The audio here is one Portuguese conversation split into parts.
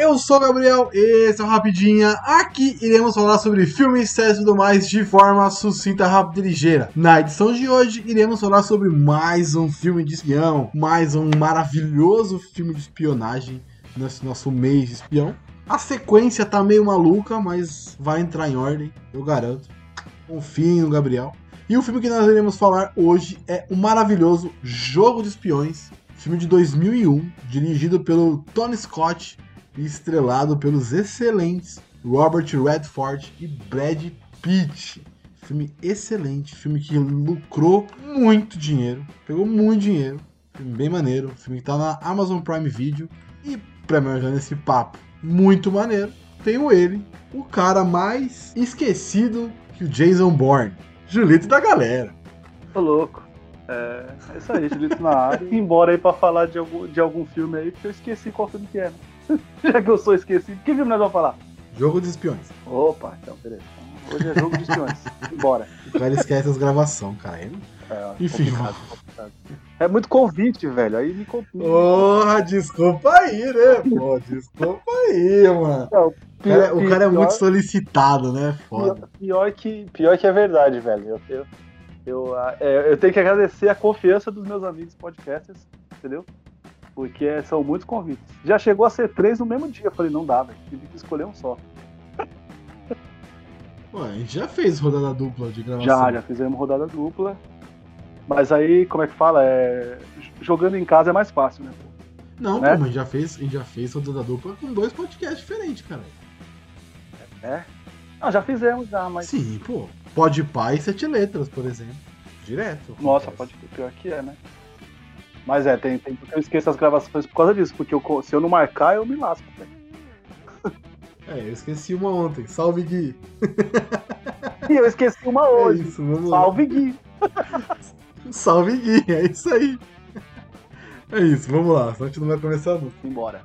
eu sou o Gabriel, esse é o Rapidinha. Aqui iremos falar sobre filmes, séries e tudo mais de forma sucinta, rápida e ligeira. Na edição de hoje, iremos falar sobre mais um filme de espião, mais um maravilhoso filme de espionagem nesse nosso mês de espião. A sequência tá meio maluca, mas vai entrar em ordem, eu garanto. Confiem no Gabriel. E o filme que nós iremos falar hoje é o maravilhoso Jogo de Espiões, filme de 2001, dirigido pelo Tony Scott estrelado pelos excelentes Robert Redford e Brad Pitt. Filme excelente, filme que lucrou muito dinheiro, pegou muito dinheiro, filme bem maneiro, filme que tá na Amazon Prime Video e pra me ajudar nesse papo muito maneiro, tenho ele, o cara mais esquecido que o Jason Bourne, Julito da galera. Tô louco. É, é isso aí, Julito na área. Embora aí pra falar de algum, de algum filme aí, porque eu esqueci qual filme que é. Já que eu sou esquecido, que filme nós vamos falar? Jogo dos Espiões. Opa, então, beleza. Hoje é jogo de espiões. Bora. O cara esquece as gravações, cara. Ele... É, Enfim, complicado, complicado. É muito convite, velho. Aí me complica. Porra, desculpa aí, né? Pô, desculpa aí, mano. Não, O cara, o cara é muito solicitado, né? Foda. pior, pior que, pior que é verdade, velho. Eu, eu, eu, ah, é, eu tenho que agradecer a confiança dos meus amigos podcasters, entendeu? Porque são muitos convites. Já chegou a ser três no mesmo dia. Eu falei, não dá, velho. Tive que escolher um só. Gente já fez rodada dupla de gravação. Já, já fizemos rodada dupla. Mas aí, como é que fala? É, jogando em casa é mais fácil, né? Não, né? pô, mas a gente já fez, a gente já fez rodada dupla com dois podcasts diferentes, cara. É? Não, já fizemos já, mas. Sim, pô. Pode pai e sete letras, por exemplo. Direto. Nossa, acontece. pode pior que é, né? Mas é, tem, tem porque eu esqueço as gravações por causa disso, porque eu se eu não marcar, eu me lasco, velho. É, eu esqueci uma ontem. Salve, Gui. E eu esqueci uma É hoje. isso, vamos lá. Salve Gui! Salve, Gui. É isso aí. É isso, vamos lá. Senão a gente não vai começar nunca. Embora.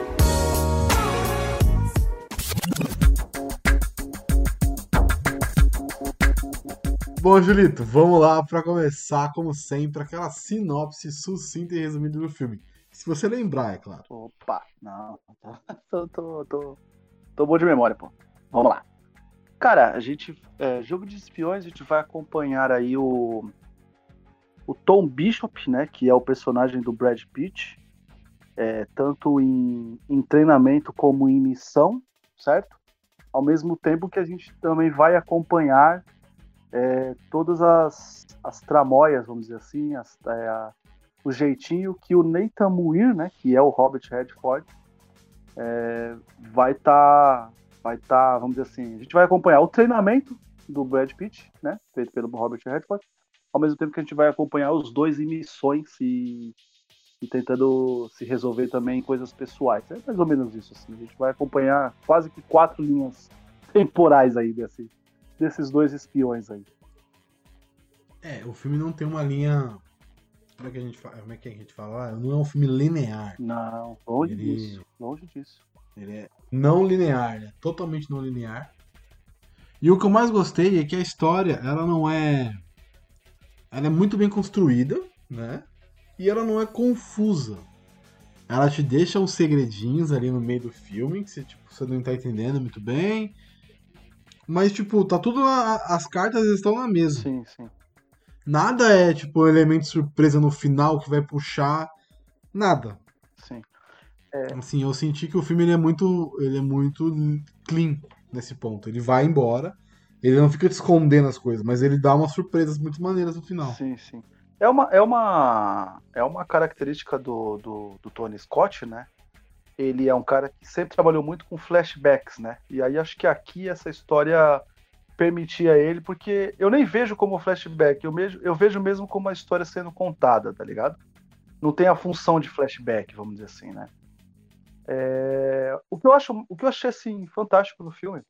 Bom, Julito, vamos lá pra começar, como sempre, aquela sinopse sucinta e resumida do filme. Se você lembrar, é claro. Opa! Não, tô, tô, tô, tô bom de memória, pô. Vamos lá. Cara, a gente. é, jogo de espiões, a gente vai acompanhar aí o. O Tom Bishop, né? Que é o personagem do Brad Pitt. é, tanto em, em treinamento como em missão, certo? Ao mesmo tempo que a gente também vai acompanhar é, todas as, as tramóias, vamos dizer assim, as- é, a- o jeitinho que o Nathan Muir, né, que é o Robert Redford, é, vai estar, vai tá, vamos dizer assim, a gente vai acompanhar o treinamento do Brad Pitt, né, feito pelo Robert Redford, ao mesmo tempo que a gente vai acompanhar os dois em missões e, e tentando se resolver também coisas pessoais. É mais ou menos isso, assim. A gente vai acompanhar quase que quatro linhas temporais aí desse, desses dois espiões aí. É, o filme não tem uma linha. Como é que a gente fala? Como é que a gente fala? Ah, Não é um filme linear. Não, longe Ele- disso. Longe disso. Ele é não linear, né? Totalmente não linear. E o que eu mais gostei é que a história, ela não é. Ela é muito bem construída, né? E ela não é confusa. Ela te deixa uns segredinhos ali no meio do filme, que você, tipo, você não tá entendendo muito bem. Mas, tipo, tá tudo. na- as cartas estão na mesa. Sim, sim. Nada é, tipo, um elemento surpresa no final que vai puxar. Nada. Sim. Assim, eu senti que o filme ele é muito, ele é muito clean nesse ponto. Ele vai embora, ele não fica te escondendo as coisas, mas ele dá umas surpresas muito maneiras no final. Sim, sim. É uma, é uma, é uma característica do, do, do Tony Scott, né? Ele é um cara que sempre trabalhou muito com flashbacks, né? E aí acho que aqui essa história permitia ele, porque eu nem vejo como flashback, eu, eu vejo mesmo como a história sendo contada, tá ligado? Não tem a função de flashback, vamos dizer assim, né? É, o que eu acho, o que eu achei assim fantástico no filme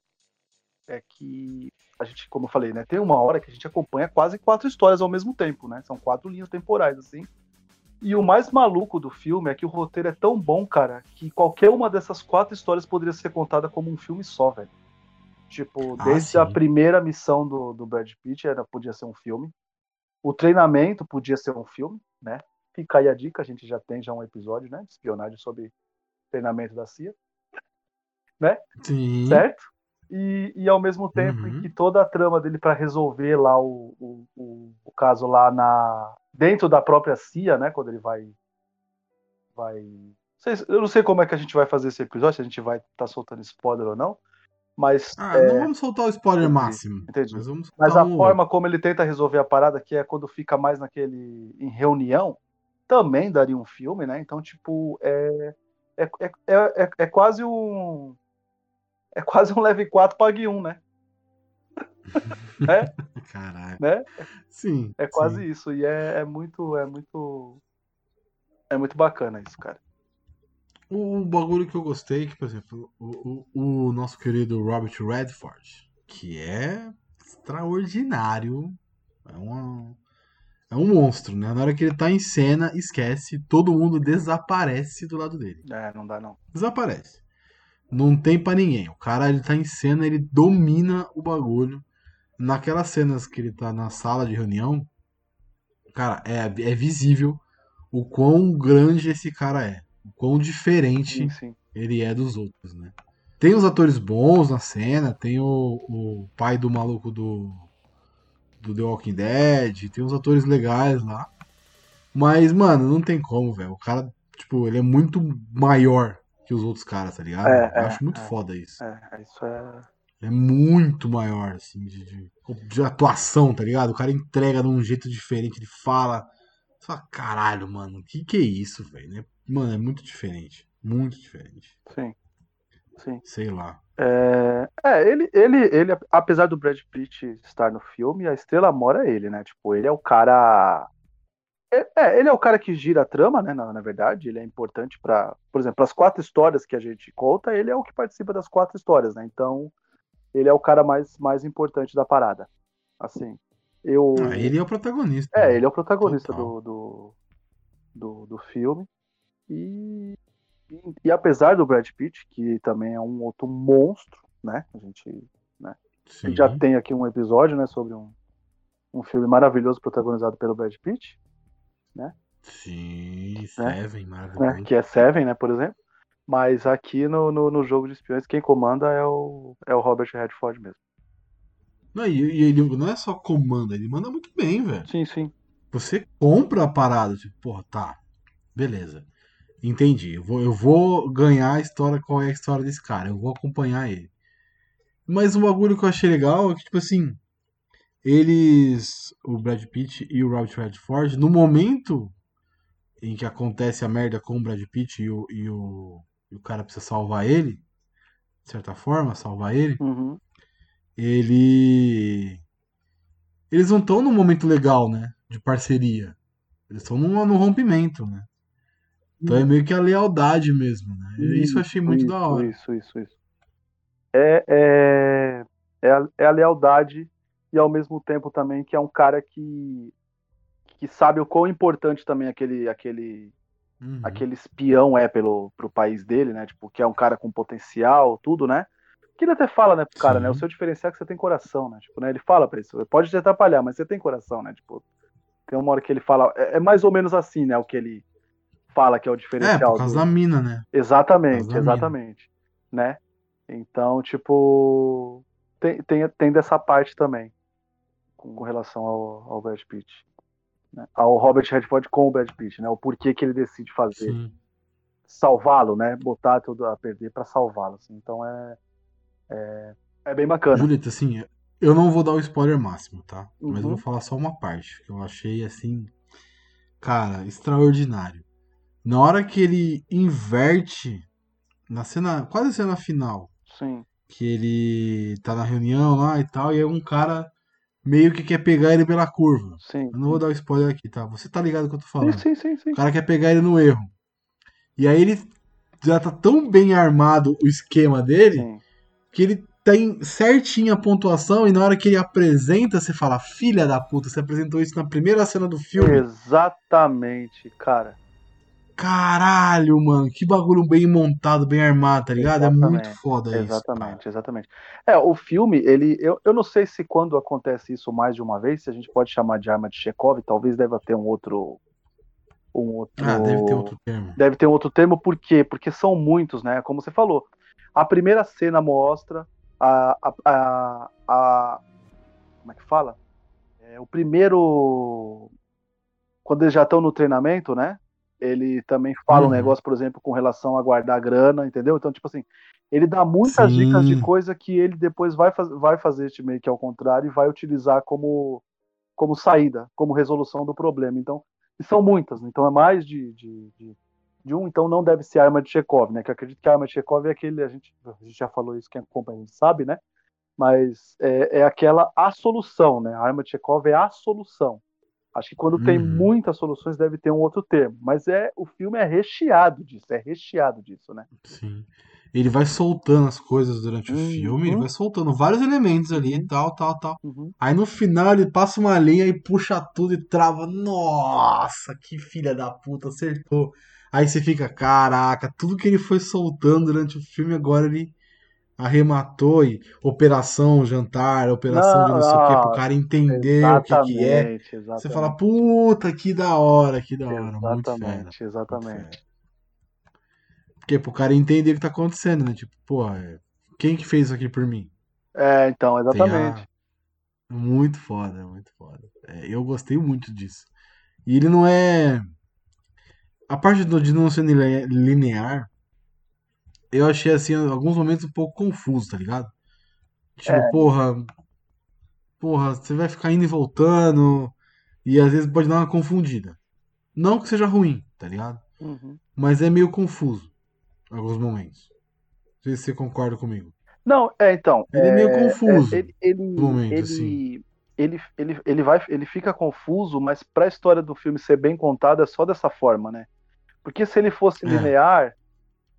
é que a gente, como eu falei, né, tem uma hora que a gente acompanha quase quatro histórias ao mesmo tempo, né? São quatro linhas temporais, assim. E o mais maluco do filme é que o roteiro é tão bom, cara, que qualquer uma dessas quatro histórias poderia ser contada como um filme só, velho. Tipo, Ah, desde sim. a primeira missão do, do Brad Pitt era, podia ser um filme. O treinamento podia ser um filme, né? Fica aí a dica, a gente já tem já um episódio, né? De espionagem sobre treinamento da CIA, Sim. certo? E, e ao mesmo tempo em Uhum. que toda a trama dele para resolver lá o, o, o, o caso lá na dentro da própria CIA, né? Quando ele vai vai eu não sei como é que a gente vai fazer esse episódio, se a gente vai estar tá soltando spoiler ou não, mas Ah, é, não vamos soltar o spoiler entendi, máximo. entendi. Mas Mas a um- forma como ele tenta resolver a parada, que é quando fica mais naquele. em reunião, também daria um filme, né? Então, tipo, é. É, é, é, é, é quase um. É quase um leve 4 pague 1, né? Caralho. né? Sim. É quase sim. isso. E é, é muito. É muito. É muito bacana isso, cara. Um bagulho que eu gostei, que, por exemplo, o, o, o nosso querido Robert Redford, que é extraordinário, é, uma, é um monstro, né? Na hora que ele tá em cena, esquece, todo mundo desaparece do lado dele. É, não dá não. Desaparece. Não tem pra ninguém. O cara, ele tá em cena, ele domina o bagulho. Naquelas cenas que ele tá na sala de reunião, cara, é, é visível o quão grande esse cara é. O quão diferente Sim, sim. ele é dos outros, né? Tem os atores bons na cena, tem o, o pai do maluco do, do The Walking Dead, tem uns atores legais lá. Mas, mano, não tem como, velho. O cara, tipo, ele é muito maior que os outros caras, tá ligado? É, Eu é, acho muito é. foda isso. É, isso é. É muito maior, assim, de, de- de atuação, tá ligado? O cara entrega de um jeito diferente, ele fala. Você fala, caralho, mano, que que é isso, velho? né? Mano, é muito diferente. Muito diferente. Sim. Sim. Sei lá. É, é, ele, ele, ele, apesar do Brad Pitt estar no filme, a estrela mora é ele, né? Tipo, ele é o cara. É, é, ele é o cara que gira a trama, né? Na, na verdade, ele é importante para, por exemplo, as quatro histórias que a gente conta, ele é o que participa das quatro histórias, né? Então, ele é o cara mais, mais importante da parada. Assim, eu. Ah, ele é o protagonista. É, ele é o protagonista do, do, do, do filme. E, e, e apesar do Brad Pitt, que também é um outro monstro, né? A gente, a Sim. gente já tem aqui um episódio, né, sobre um, um filme maravilhoso protagonizado pelo Brad Pitt, Sim, Né? Seven, né? maravilhoso. Que é Seven, né, por exemplo. Mas aqui no, no, no jogo de espiões, quem comanda é o, é o Robert Redford mesmo. Não, e, e ele não é só comanda, ele manda muito bem, velho. Sim, sim. Você compra a parada, tipo, porra, tá, beleza. Entendi. Eu vou, eu vou ganhar a história, qual é a história desse cara. Eu vou acompanhar ele. Mas um bagulho que eu achei legal é que, tipo assim, eles, o Brad Pitt e o Robert Redford, no momento em que acontece a merda com o Brad Pitt e o, e o, e o cara precisa salvar ele, de certa forma, salvar ele, Uhum. ele. Eles não estão num momento legal, né? De parceria. Eles estão num, num rompimento, né? Então é meio que a lealdade mesmo, né? Isso eu achei muito isso, da hora. Isso, isso, isso. É, é, é, a, é a lealdade e ao mesmo tempo também que é um cara que, que sabe o quão importante também aquele, aquele, Uhum. aquele espião é pelo pro país dele, né? Tipo, que é um cara com potencial, tudo, né? Que ele até fala, né, pro cara, Sim. né? O seu diferencial é que você tem coração, né? Tipo, né? Ele fala pra isso. Pode te atrapalhar, mas você tem coração, né? Tipo, tem uma hora que ele fala. É, é mais ou menos assim, né? O que ele fala que é o É, diferencial. por causa do- da mina, né? Exatamente, exatamente. Né? Então, tipo, tem, tem, tem dessa parte também com, com relação ao, ao Brad Pitt. Né? Ao Robert Redford com o Brad Pitt, né? O porquê que ele decide fazer, salvá-lo, né? Botar tudo a perder pra salvá-lo. assim. Então é, é, é bem bacana. Julieta, assim, eu não vou dar o spoiler máximo, tá? Mas eu Uhum. vou falar só uma parte, que eu achei, assim, cara, extraordinário. Na hora que ele inverte, na cena, quase a cena final, Sim, que ele tá na reunião lá e tal, e aí um cara meio que quer pegar ele pela curva. sim. Eu não vou dar o spoiler aqui, tá? Você tá ligado com o que eu tô falando. Sim, sim, sim, sim. O cara quer pegar ele no erro. E aí ele já tá tão bem armado o esquema dele Sim, que ele tem certinha a pontuação e na hora que ele apresenta, você fala, filha da puta, você apresentou isso na primeira cena do filme. Exatamente, cara. Caralho, mano, que bagulho bem montado, bem armado, tá ligado? Exatamente, é muito foda isso. Exatamente, exatamente. É, o filme, ele. Eu, eu não sei se quando acontece isso mais de uma vez, se a gente pode chamar de arma de Chekhov, talvez deva ter um outro. Um outro. Ah, deve ter outro termo. Deve ter um outro termo, por quê? Porque são muitos, né? Como você falou. A primeira cena mostra a. a, a, a como é que fala? É, o primeiro. Quando eles já estão no treinamento, né? Ele também fala Uhum. um negócio, por exemplo, com relação a guardar grana, entendeu? Então, tipo assim, ele dá muitas Sim. dicas de coisa que ele depois vai, faz, vai fazer este meio que ao contrário e vai utilizar como, como saída, como resolução do problema. Então, e são muitas, né? então é mais de, de, de, de um, então não deve ser a arma de Chekhov, né? Que eu acredito que a arma de Chekhov é aquele, a gente, a gente já falou isso, quem acompanha a gente sabe, né? Mas é, é aquela a solução, né? A arma de Chekhov é a solução. Acho que quando tem Uhum. muitas soluções deve ter um outro termo, mas é o filme é recheado disso, é recheado disso, né? Sim. Ele vai soltando as coisas durante o Uhum. filme, ele vai soltando vários elementos ali e tal, tal, tal. Uhum. Aí no final ele passa uma linha e puxa tudo e trava. Nossa, que filha da puta, acertou. Aí você fica, caraca, tudo que ele foi soltando durante o filme, agora ele arrematou e operação jantar, operação de não sei o que, pro Não, cara entender o que, que é. Exatamente, exatamente. Você fala, puta, que da hora, que da hora. Muito fera. Exatamente, exatamente. Porque pro cara entender o que tá acontecendo, né? Tipo, pô, é, quem que fez isso aqui por mim? É, então, exatamente. a- Muito foda, muito foda. É, eu gostei muito disso. E ele não é. A parte do, de não ser line- linear, eu achei assim, em alguns momentos um pouco confuso, tá ligado? Tipo, É. porra. Porra, você vai ficar indo e voltando. E às vezes pode dar uma confundida. Não que seja ruim, tá ligado? Uhum. Mas é meio confuso em alguns momentos. Não sei se você concorda comigo. Não, é, então. Ele é meio confuso. é, ele, ele, momento, ele, assim. ele, ele, ele, vai, ele fica confuso, mas pra história do filme ser bem contada é só dessa forma, né? Porque se ele fosse É. linear,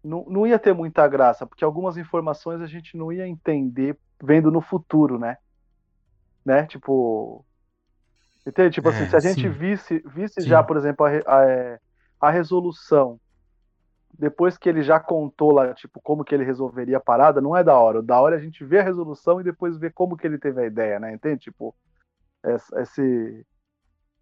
não, não ia ter muita graça, porque algumas informações a gente não ia entender vendo no futuro, né? Né? Tipo. Entende? Tipo assim, É, se a gente sim. visse, visse Sim. já, por exemplo, a, a, é, a resolução depois que ele já contou lá, tipo, como que ele resolveria a parada, não é da hora. O da hora é a gente ver a resolução e depois ver como que ele teve a ideia, né? Entende? Tipo, esse,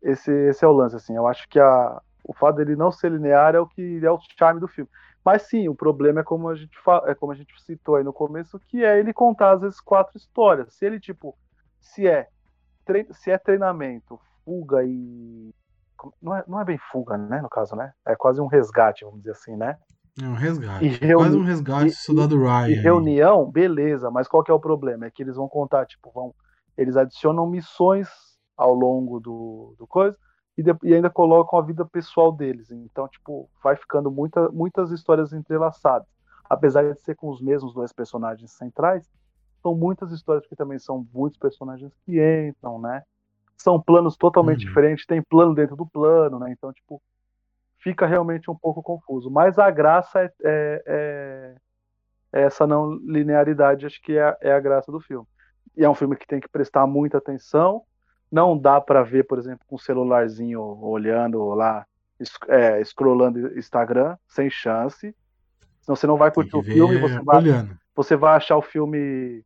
esse, esse é o lance, assim. Eu acho que a, o fato dele não ser linear é o que é o charme do filme. Mas sim, o problema é como a gente é como a gente citou aí no começo, que é ele contar às vezes quatro histórias. Se ele tipo, se é se é treinamento, fuga e não é, não é bem fuga, né, no caso, né? É quase um resgate, vamos dizer assim, né? É um resgate. E É reuni- Quase um resgate e- do soldado Ryan. E reunião, beleza, mas qual que é o problema? É que eles vão contar, tipo, vão, eles adicionam missões ao longo do, do coisa e, de- e ainda colocam a vida pessoal deles. Então, tipo, vai ficando muita, muitas histórias entrelaçadas. Apesar de ser com os mesmos dois personagens centrais, são muitas histórias que também são muitos personagens que entram, né? São planos totalmente Uhum. diferentes, tem plano dentro do plano, né? Então, tipo, fica realmente um pouco confuso. Mas a graça é- é- é essa não linearidade acho que é, é a graça do filme. E é um filme que tem que prestar muita atenção. Não dá para ver, por exemplo, com o celularzinho olhando lá, é, scrollando Instagram, sem chance. Senão você não vai curtir o filme, você vai, você vai achar o filme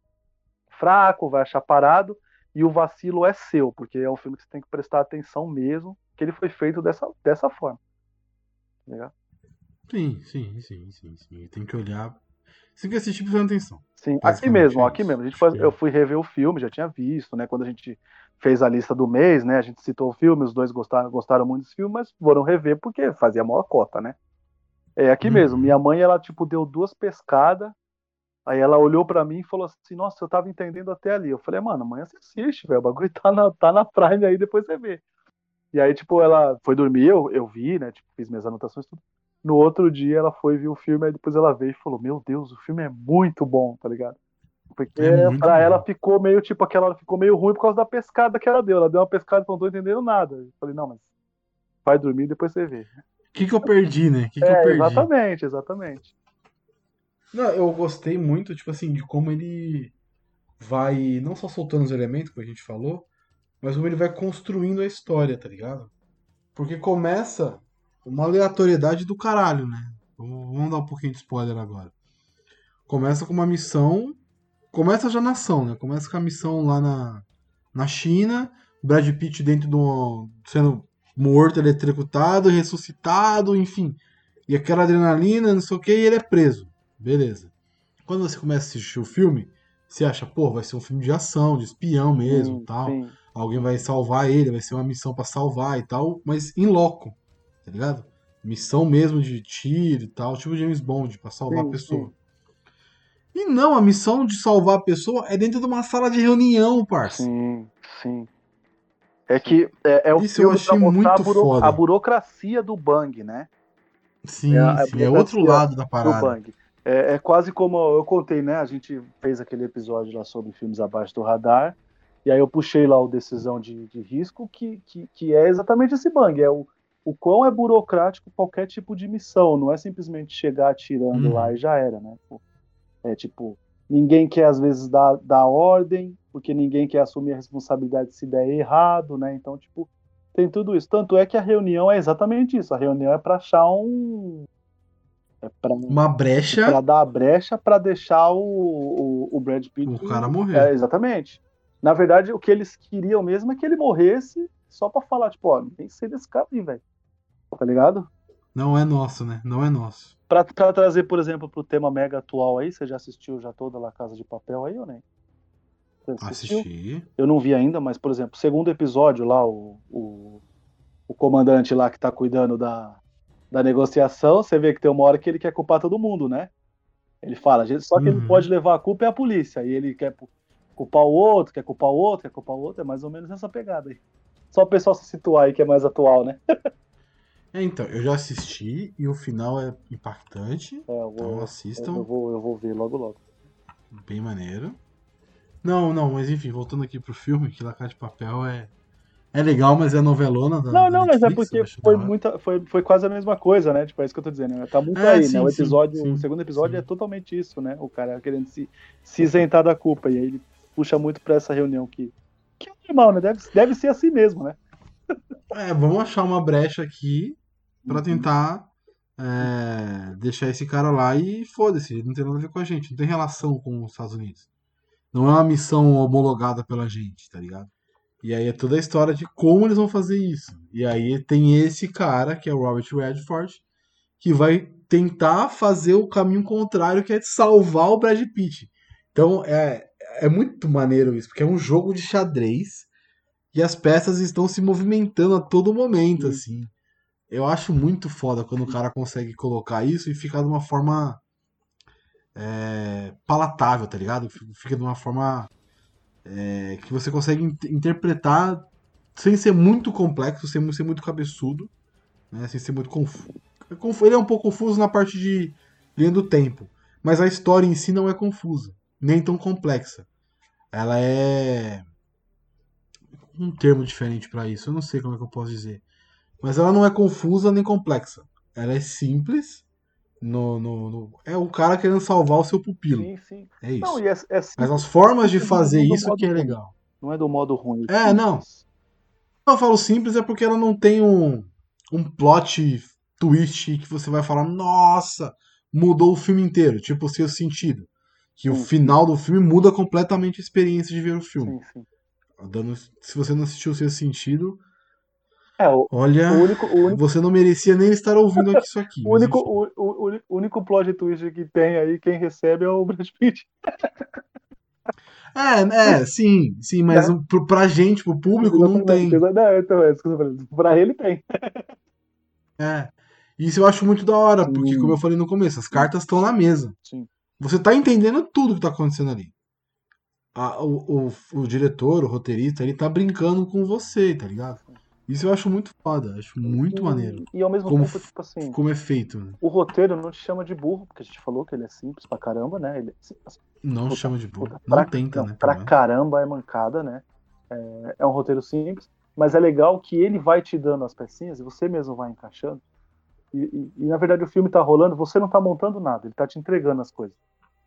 fraco, vai achar parado, e o vacilo é seu, porque é um filme que você tem que prestar atenção mesmo, que ele foi feito dessa, dessa forma. Ligado? Sim, sim, sim, sim, sim. Tem que olhar. Você tem que assistir prestando atenção. Sim, aqui mesmo, é aqui mesmo. A gente eu fui rever o filme, já tinha visto, né? Quando a gente fez a lista do mês, né? A gente citou o filme, os dois gostaram, gostaram muito desse filme, mas foram rever porque fazia a maior cota, né? É aqui Uhum. mesmo. Minha mãe, ela, tipo, deu duas pescadas, aí ela olhou pra mim e falou assim: Nossa, eu tava entendendo até ali. Eu falei, mano, amanhã você assiste, velho. O bagulho tá na, tá na Prime aí, depois você vê. E aí, tipo, ela foi dormir, eu, eu vi, né? Tipo, fiz minhas anotações tudo. No outro dia ela foi ver o filme, aí depois ela veio e falou: Meu Deus, o filme é muito bom, tá ligado? Porque É pra ela ficou meio, tipo, aquela hora ficou meio ruim por causa da pescada que ela deu. Ela deu uma pescada e não tô entendendo nada. Eu falei, não, mas vai dormir depois você vê. O que, que eu perdi, né? O que, que eu É, perdi? exatamente, exatamente. Não, eu gostei muito, tipo assim, de como ele vai não só soltando os elementos, como a gente falou, mas como ele vai construindo a história, tá ligado? Porque começa uma aleatoriedade do caralho, né? Vamos dar um pouquinho de spoiler agora. Começa com uma missão. Começa já na ação, né? Começa com a missão lá na, na China. Brad Pitt dentro do. sendo morto, eletrocutado, ressuscitado, enfim. E aquela adrenalina, não sei o que, e ele é preso. Beleza. Quando você começa a assistir o filme, você acha, pô, vai ser um filme de ação, de espião mesmo, Sim, tal. sim. Alguém vai salvar ele, vai ser uma missão pra salvar e tal, mas em loco, tá ligado? Missão mesmo de tiro e tal, tipo James Bond, pra salvar Sim, a pessoa. E não, a missão de salvar a pessoa é dentro de uma sala de reunião, parça. Sim, sim. É que é, é o Isso eu filme achei pra mostrar muito a, buro- foda. a burocracia do Bang, né? Sim, É a- sim, é outro lado da Do parada. Bang. É, é quase como eu contei, né? A gente fez aquele episódio lá sobre filmes abaixo do radar. E aí eu puxei lá o decisão de, de risco, que, que, que é exatamente esse Bang. É o, o quão é burocrático qualquer tipo de missão. Não é simplesmente chegar atirando Uhum. lá e já era, né? Pô, É tipo, ninguém quer às vezes dar, dar ordem, porque ninguém quer assumir a responsabilidade se der errado, né? Então, tipo, tem tudo isso. Tanto é que a reunião é exatamente isso. A reunião é para achar um. É pra, Uma brecha, pra dar a brecha para deixar o, o, o Brad Pitt. o cara morrer. É, exatamente. Na verdade, o que eles queriam mesmo é que ele morresse só pra falar, tipo, ó, nem sei desse cara aí, velho. Tá ligado? Não é nosso, né? Não é nosso. Pra, pra trazer, por exemplo, pro tema mega atual aí, você já assistiu já toda La Casa de Papel aí ou nem? Assisti. Eu não vi ainda, mas, por exemplo, segundo episódio lá, o, o, o comandante lá que tá cuidando da, da negociação, você vê que tem uma hora que ele quer culpar todo mundo, né? Ele fala, só que ele Uhum. pode levar a culpa é a polícia. E ele quer culpar o outro, quer culpar o outro, quer culpar o outro. É mais ou menos essa pegada aí. Só o pessoal se situar aí que é mais atual, né? É, então, eu já assisti e o final é impactante. É, eu, Então vou, assistam. eu, vou, eu vou ver logo logo. Bem maneiro. Não, não, mas enfim, voltando aqui pro filme, que La Casa de Papel é. É legal, mas é novelona da Não, da não, mas é Netflix, porque foi muita, foi, foi quase a mesma coisa, né? Tipo, é isso que eu tô dizendo. né? Tá muito É, aí, sim, né? O sim, episódio, sim, o segundo episódio sim. é totalmente isso, né? O cara querendo se, se isentar da culpa. E aí ele puxa muito pra essa reunião que, que é normal, né? Deve, deve ser assim mesmo, né? É, vamos achar uma brecha aqui pra Uhum. tentar é, deixar esse cara lá e foda-se, ele não tem nada a ver com a gente, não tem relação com os Estados Unidos. Não é uma missão homologada pela gente, tá ligado? E aí é toda a história de como eles vão fazer isso. E aí tem esse cara, que é o Robert Redford, que vai tentar fazer o caminho contrário, que é salvar o Brad Pitt. Então é, é muito maneiro isso, porque é um jogo de xadrez e as peças estão se movimentando a todo momento, Sim. assim. Eu acho muito foda quando o cara consegue colocar isso e ficar de uma forma é, palatável, tá ligado? Fica de uma forma é, que você consegue in- interpretar sem ser muito complexo, sem ser muito cabeçudo, né? sem ser muito confuso. Ele é um pouco confuso na parte de linha do tempo, mas a história em si não é confusa, nem tão complexa. Ela é um termo diferente pra isso, eu não sei como é que eu posso dizer. Mas ela não é confusa nem complexa. Ela é simples. No, no, no- É o cara querendo salvar o seu pupilo. Sim, sim. É isso. Não, é, é simples, Mas as formas de do- fazer do isso que é legal. não é do modo ruim. É, não. Quando eu falo simples é porque ela não tem um, um plot twist que você vai falar, nossa, mudou o filme inteiro. Tipo o seu sentido. Que o Sim. final do filme muda completamente a experiência de ver o filme. Sim, sim. Dando- se você não assistiu o seu sentido, É, o, olha, o único, o único, você não merecia nem estar ouvindo aqui isso aqui. o único, o, o, único plot twist que tem aí, quem recebe é o Brad Pitt. É, é, sim, sim, mas um- pro- pra gente, pro público, não tem. Exatamente. Não, então, é tô falando. Pra ele tem. É. Isso eu acho muito da hora, porque, como eu falei no começo, as cartas estão na mesa. Sim. Você tá entendendo tudo que tá acontecendo ali. A- o, o, o diretor, o roteirista, ele tá brincando com você, tá ligado? Isso eu acho muito foda, acho muito e, maneiro. E ao mesmo Como tempo, tipo assim, Como é feito. né? o roteiro não te chama de burro, porque a gente falou que ele é simples pra caramba, né? Ele simples Não Puta, chama de burro. puta, Não pra- tenta, não, né? Pra caramba é mancada, né? É, é um roteiro simples, mas é legal que ele vai te dando as pecinhas e você mesmo vai encaixando. E, e- e, na verdade o filme tá rolando, você não tá montando nada, ele tá te entregando as coisas.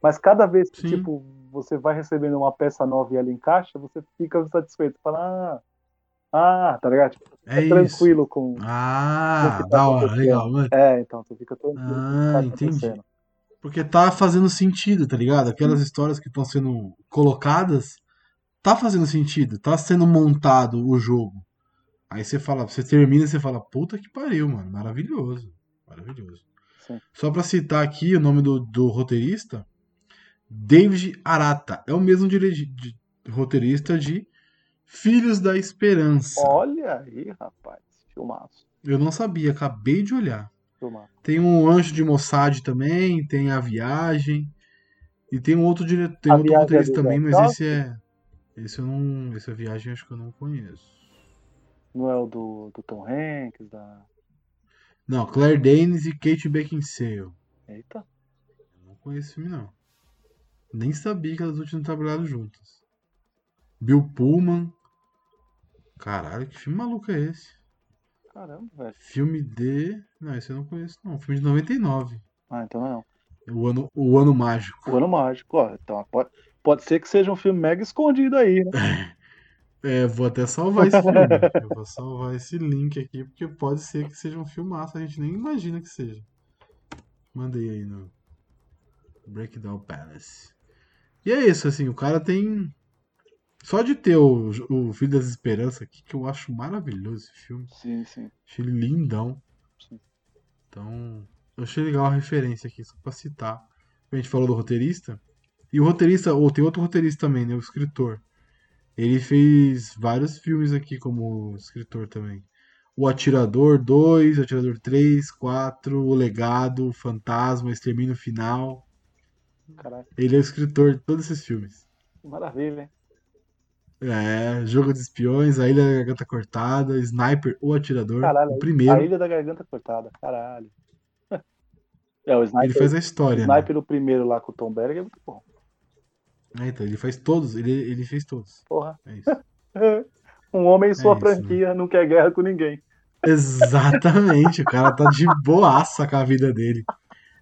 Mas cada vez que, Sim. tipo, você vai recebendo uma peça nova e ela encaixa, você fica satisfeito. Fala, ah, ah tá ligado? Tipo, É isso. tranquilo com. Ah, com que tá da hora, legal, mano. É, então, você fica tranquilo que Ah, tá entendi. Porque tá fazendo sentido, tá ligado? Aquelas histórias que estão sendo colocadas, tá fazendo sentido, tá sendo montado o jogo. Aí você fala, você termina e você fala, puta que pariu, mano, maravilhoso, maravilhoso. Sim. Só pra citar aqui o nome do, do roteirista, David Arata, é o mesmo dire- de- roteirista de Filhos da Esperança. Olha aí, rapaz. Filmaço. Eu não sabia, acabei de olhar. Filmaço. Tem um Anjo de Mossad também, tem A Viagem. E tem um outro diretor, tem A outro é roteirista do também, mas esse é. Esse eu não. Esse é Viagem acho que eu não conheço. Não é o do, do Tom Hanks, da. Não, Claire Danes e Kate Beckinsale. Eita. Eu não conheço esse filme, não. Nem sabia que elas duas tinham trabalhado juntas. Bill Pullman. Caralho, que filme maluco é esse? Caramba, velho. Filme de. Não, esse eu não conheço, não. Filme de 99. Ah, então não. O ano, o ano mágico. O Ano Mágico, ó. Então pode, pode ser que seja um filme mega escondido aí, né? É, vou até salvar esse filme. Eu vou salvar esse link aqui, porque pode ser que seja um filmaço, a gente nem imagina que seja. Mandei aí no Breakdown Palace. E é isso, assim, o cara tem. Só de ter o, o Filho das Esperanças aqui, que eu acho maravilhoso esse filme. Sim, sim. Achei ele lindão. Sim. Então, eu achei legal a referência aqui, só pra citar. A gente falou do roteirista. E o roteirista, ou tem outro roteirista também, né? O escritor. Ele fez vários filmes aqui como escritor também. O Atirador 2, Atirador 3, 4, O Legado, Fantasma, Extermínio Final. Caraca, Ele é o escritor de todos esses filmes. maravilha, hein? É, Jogo de Espiões, A Ilha da Garganta Cortada, Sniper, O Atirador, Caralho, o primeiro. A Ilha da Garganta Cortada, caralho. É, o Ele Sniper, faz a o história, né? Sniper o primeiro lá com o Tom Berg é muito bom. É, então, ele faz todos, ele, ele fez todos. Porra. É isso. Um homem em sua É isso, franquia não quer guerra com ninguém. Exatamente, o cara tá de boaça com a vida dele.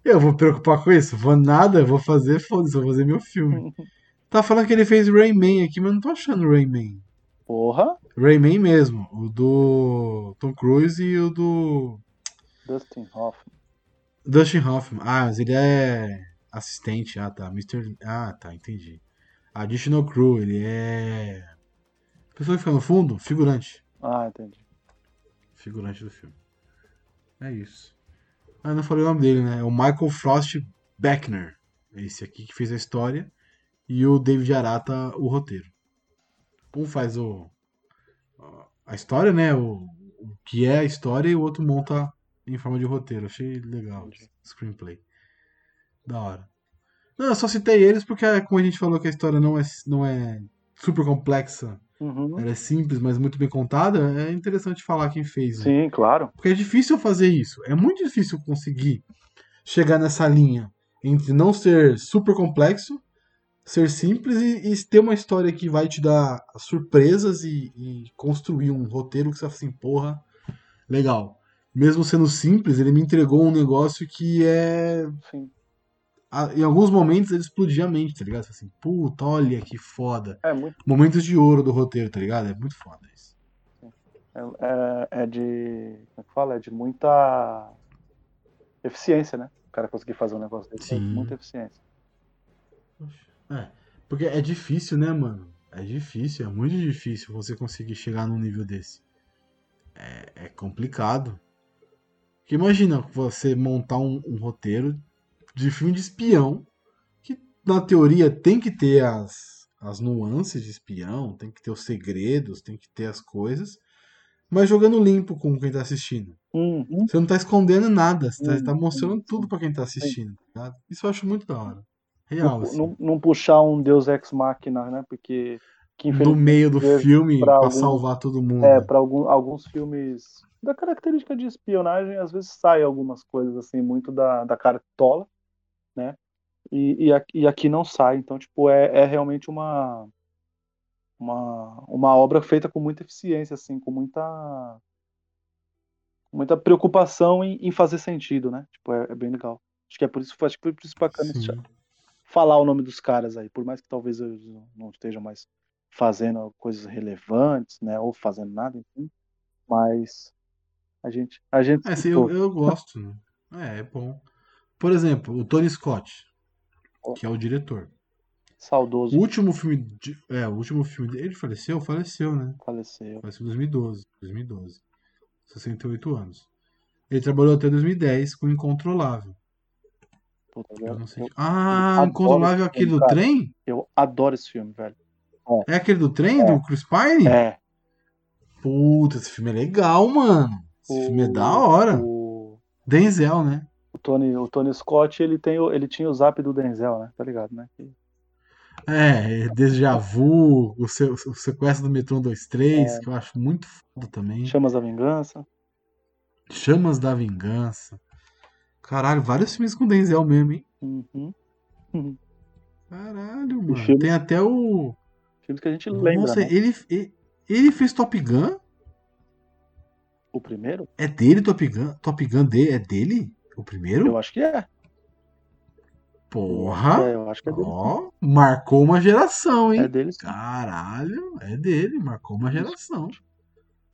Eu vou me preocupar com isso? Vou nada, eu vou fazer, foda-se, vou fazer meu filme. Tá falando que ele fez Rayman aqui, mas não tô achando Rayman. Porra, Rayman mesmo, o do Tom Cruise e o do Dustin Hoffman. Dustin Hoffman. Ah, mas ele é assistente, ah tá, Mr. Ah, tá, entendi. Additional Crew, ele é... Pessoa que fica no fundo, figurante. Ah, entendi. figurante do filme. É isso. Ah, não falei o nome dele, né? É o Michael Frost Beckner. Esse aqui que fez a história. E o David Arata, o roteiro. Um faz o a história, né? O, o que é a história e o outro monta em forma de roteiro. Achei legal. Screenplay. Da hora. Não, eu só citei eles porque, como a gente falou que a história não é, não é super complexa, Uhum. ela é simples, mas muito bem contada, é interessante falar quem fez. né? Sim, claro. Porque é difícil fazer isso. É muito difícil conseguir chegar nessa linha entre não ser super complexo, ser simples e, e ter uma história que vai te dar surpresas e, e construir um roteiro que você fala assim, porra, legal. Mesmo sendo simples, ele me entregou um negócio que é. Sim. a- Em alguns momentos ele explodia a mente, tá ligado? Você fala Assim, puta, olha que foda. É muito. Momentos de ouro do roteiro, tá ligado? É muito foda isso. É, é- é de. Como é que fala? É de muita eficiência, né? O cara conseguir fazer um negócio desse. É de Sim. muita eficiência. É, porque é difícil, né, mano? É difícil, é muito difícil você conseguir chegar num nível desse. É, é complicado. Porque imagina você montar um, um roteiro de filme de espião, que na teoria tem que ter as, as nuances de espião, tem que ter os segredos, tem que ter as coisas, mas jogando limpo com quem tá assistindo. Uhum. Você não tá escondendo nada, você tá, Uhum, tá mostrando tudo pra quem tá assistindo. tá? Isso eu acho muito da hora. Real, Não, assim. não, não puxar um Deus Ex Machina, né? Porque. Que no meio do filme alguns- salvar todo mundo. É, para algum, alguns filmes da característica de espionagem, às vezes sai algumas coisas assim, muito da, da cartola, né? E, e, aqui, e aqui não sai. Então, tipo, é, é realmente uma, uma, uma obra feita com muita eficiência, assim, com muita, muita preocupação em, em fazer sentido, né? Tipo, é, é bem legal. Acho que é por isso, acho que foi por isso bacana esse Sim. Falar o nome dos caras aí, por mais que talvez eles não estejam mais fazendo coisas relevantes, né? Ou fazendo nada, enfim. Mas a gente. A gente É, sim, eu, eu gosto. né? É, é bom. Por exemplo, o Tony Scott, que é o diretor. saudoso O último filme. de- é, o último filme dele. Ele faleceu? Faleceu, né? faleceu. Faleceu em 2012. 2012. 68 anos. Ele trabalhou até 2010 com Incontrolável. Puta, Eu Ah, adoro Incontrolável é aquele filme, do cara. trem? eu adoro esse filme, velho. É aquele do trem, do Chris Pine? É. Puta, esse filme é legal, mano. Esse filme é da hora. O, Denzel, né? o Tony, o Tony Scott, ele, tem, o- ele tinha o zap do Denzel, né? Tá ligado, né? Que- É, Deja Vu, o, se- o sequestro do Metrô 23, É. que eu acho muito foda também. Chamas da Vingança. Chamas da Vingança. Caralho, vários filmes com Denzel mesmo, hein? Uhum. Caralho, mano. filmes- Tem até o. Filmes que a gente lembra, Nossa, né? ele, ele, ele fez Top Gun? O primeiro? É dele Top Gun? Top Gun de, é dele? O primeiro? Eu acho que é. Porra! É, eu acho que é dele. Ó, marcou uma geração, hein? É dele sim. Caralho, é dele, marcou uma geração.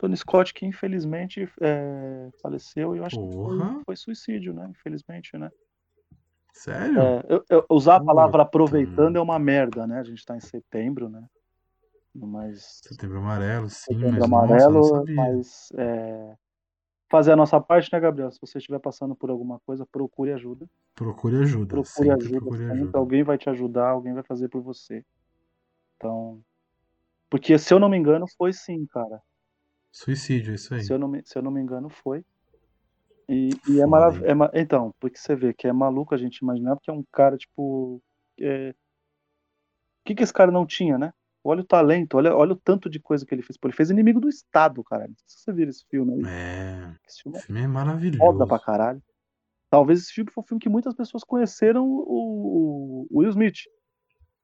Tony Scott, que infelizmente é, faleceu, e eu acho que Porra. foi, foi suicídio, né? Infelizmente, né? Sério? É, eu- eu- usar a Puta. palavra aproveitando é uma merda, né? A gente tá em setembro, né? Mas. Setembro amarelo, sim, Setembro mas nossa, amarelo, não sabia. mas é, fazer a nossa parte, né, Gabriel? Se você estiver passando por alguma coisa, procure ajuda. Procure ajuda. Procure ajuda. procure ajuda. Alguém vai te ajudar, alguém vai fazer por você. Então. Porque, se eu não me engano, foi sim, cara. Suicídio, é isso aí. Se eu não me, se eu não me engano, foi. E, e é maravilhoso. hein? então, porque você vê que é maluco a gente imaginar, porque é um cara, tipo. é, O que, que esse cara não tinha, né? Olha o talento, olha, olha o tanto de coisa que ele fez. Pô, ele fez Inimigo do Estado, cara. Não sei se você viu esse filme aí. É, Esse filme é filme é maravilhoso. foda pra caralho. Talvez esse filme foi um filme que muitas pessoas conheceram o, o Will Smith.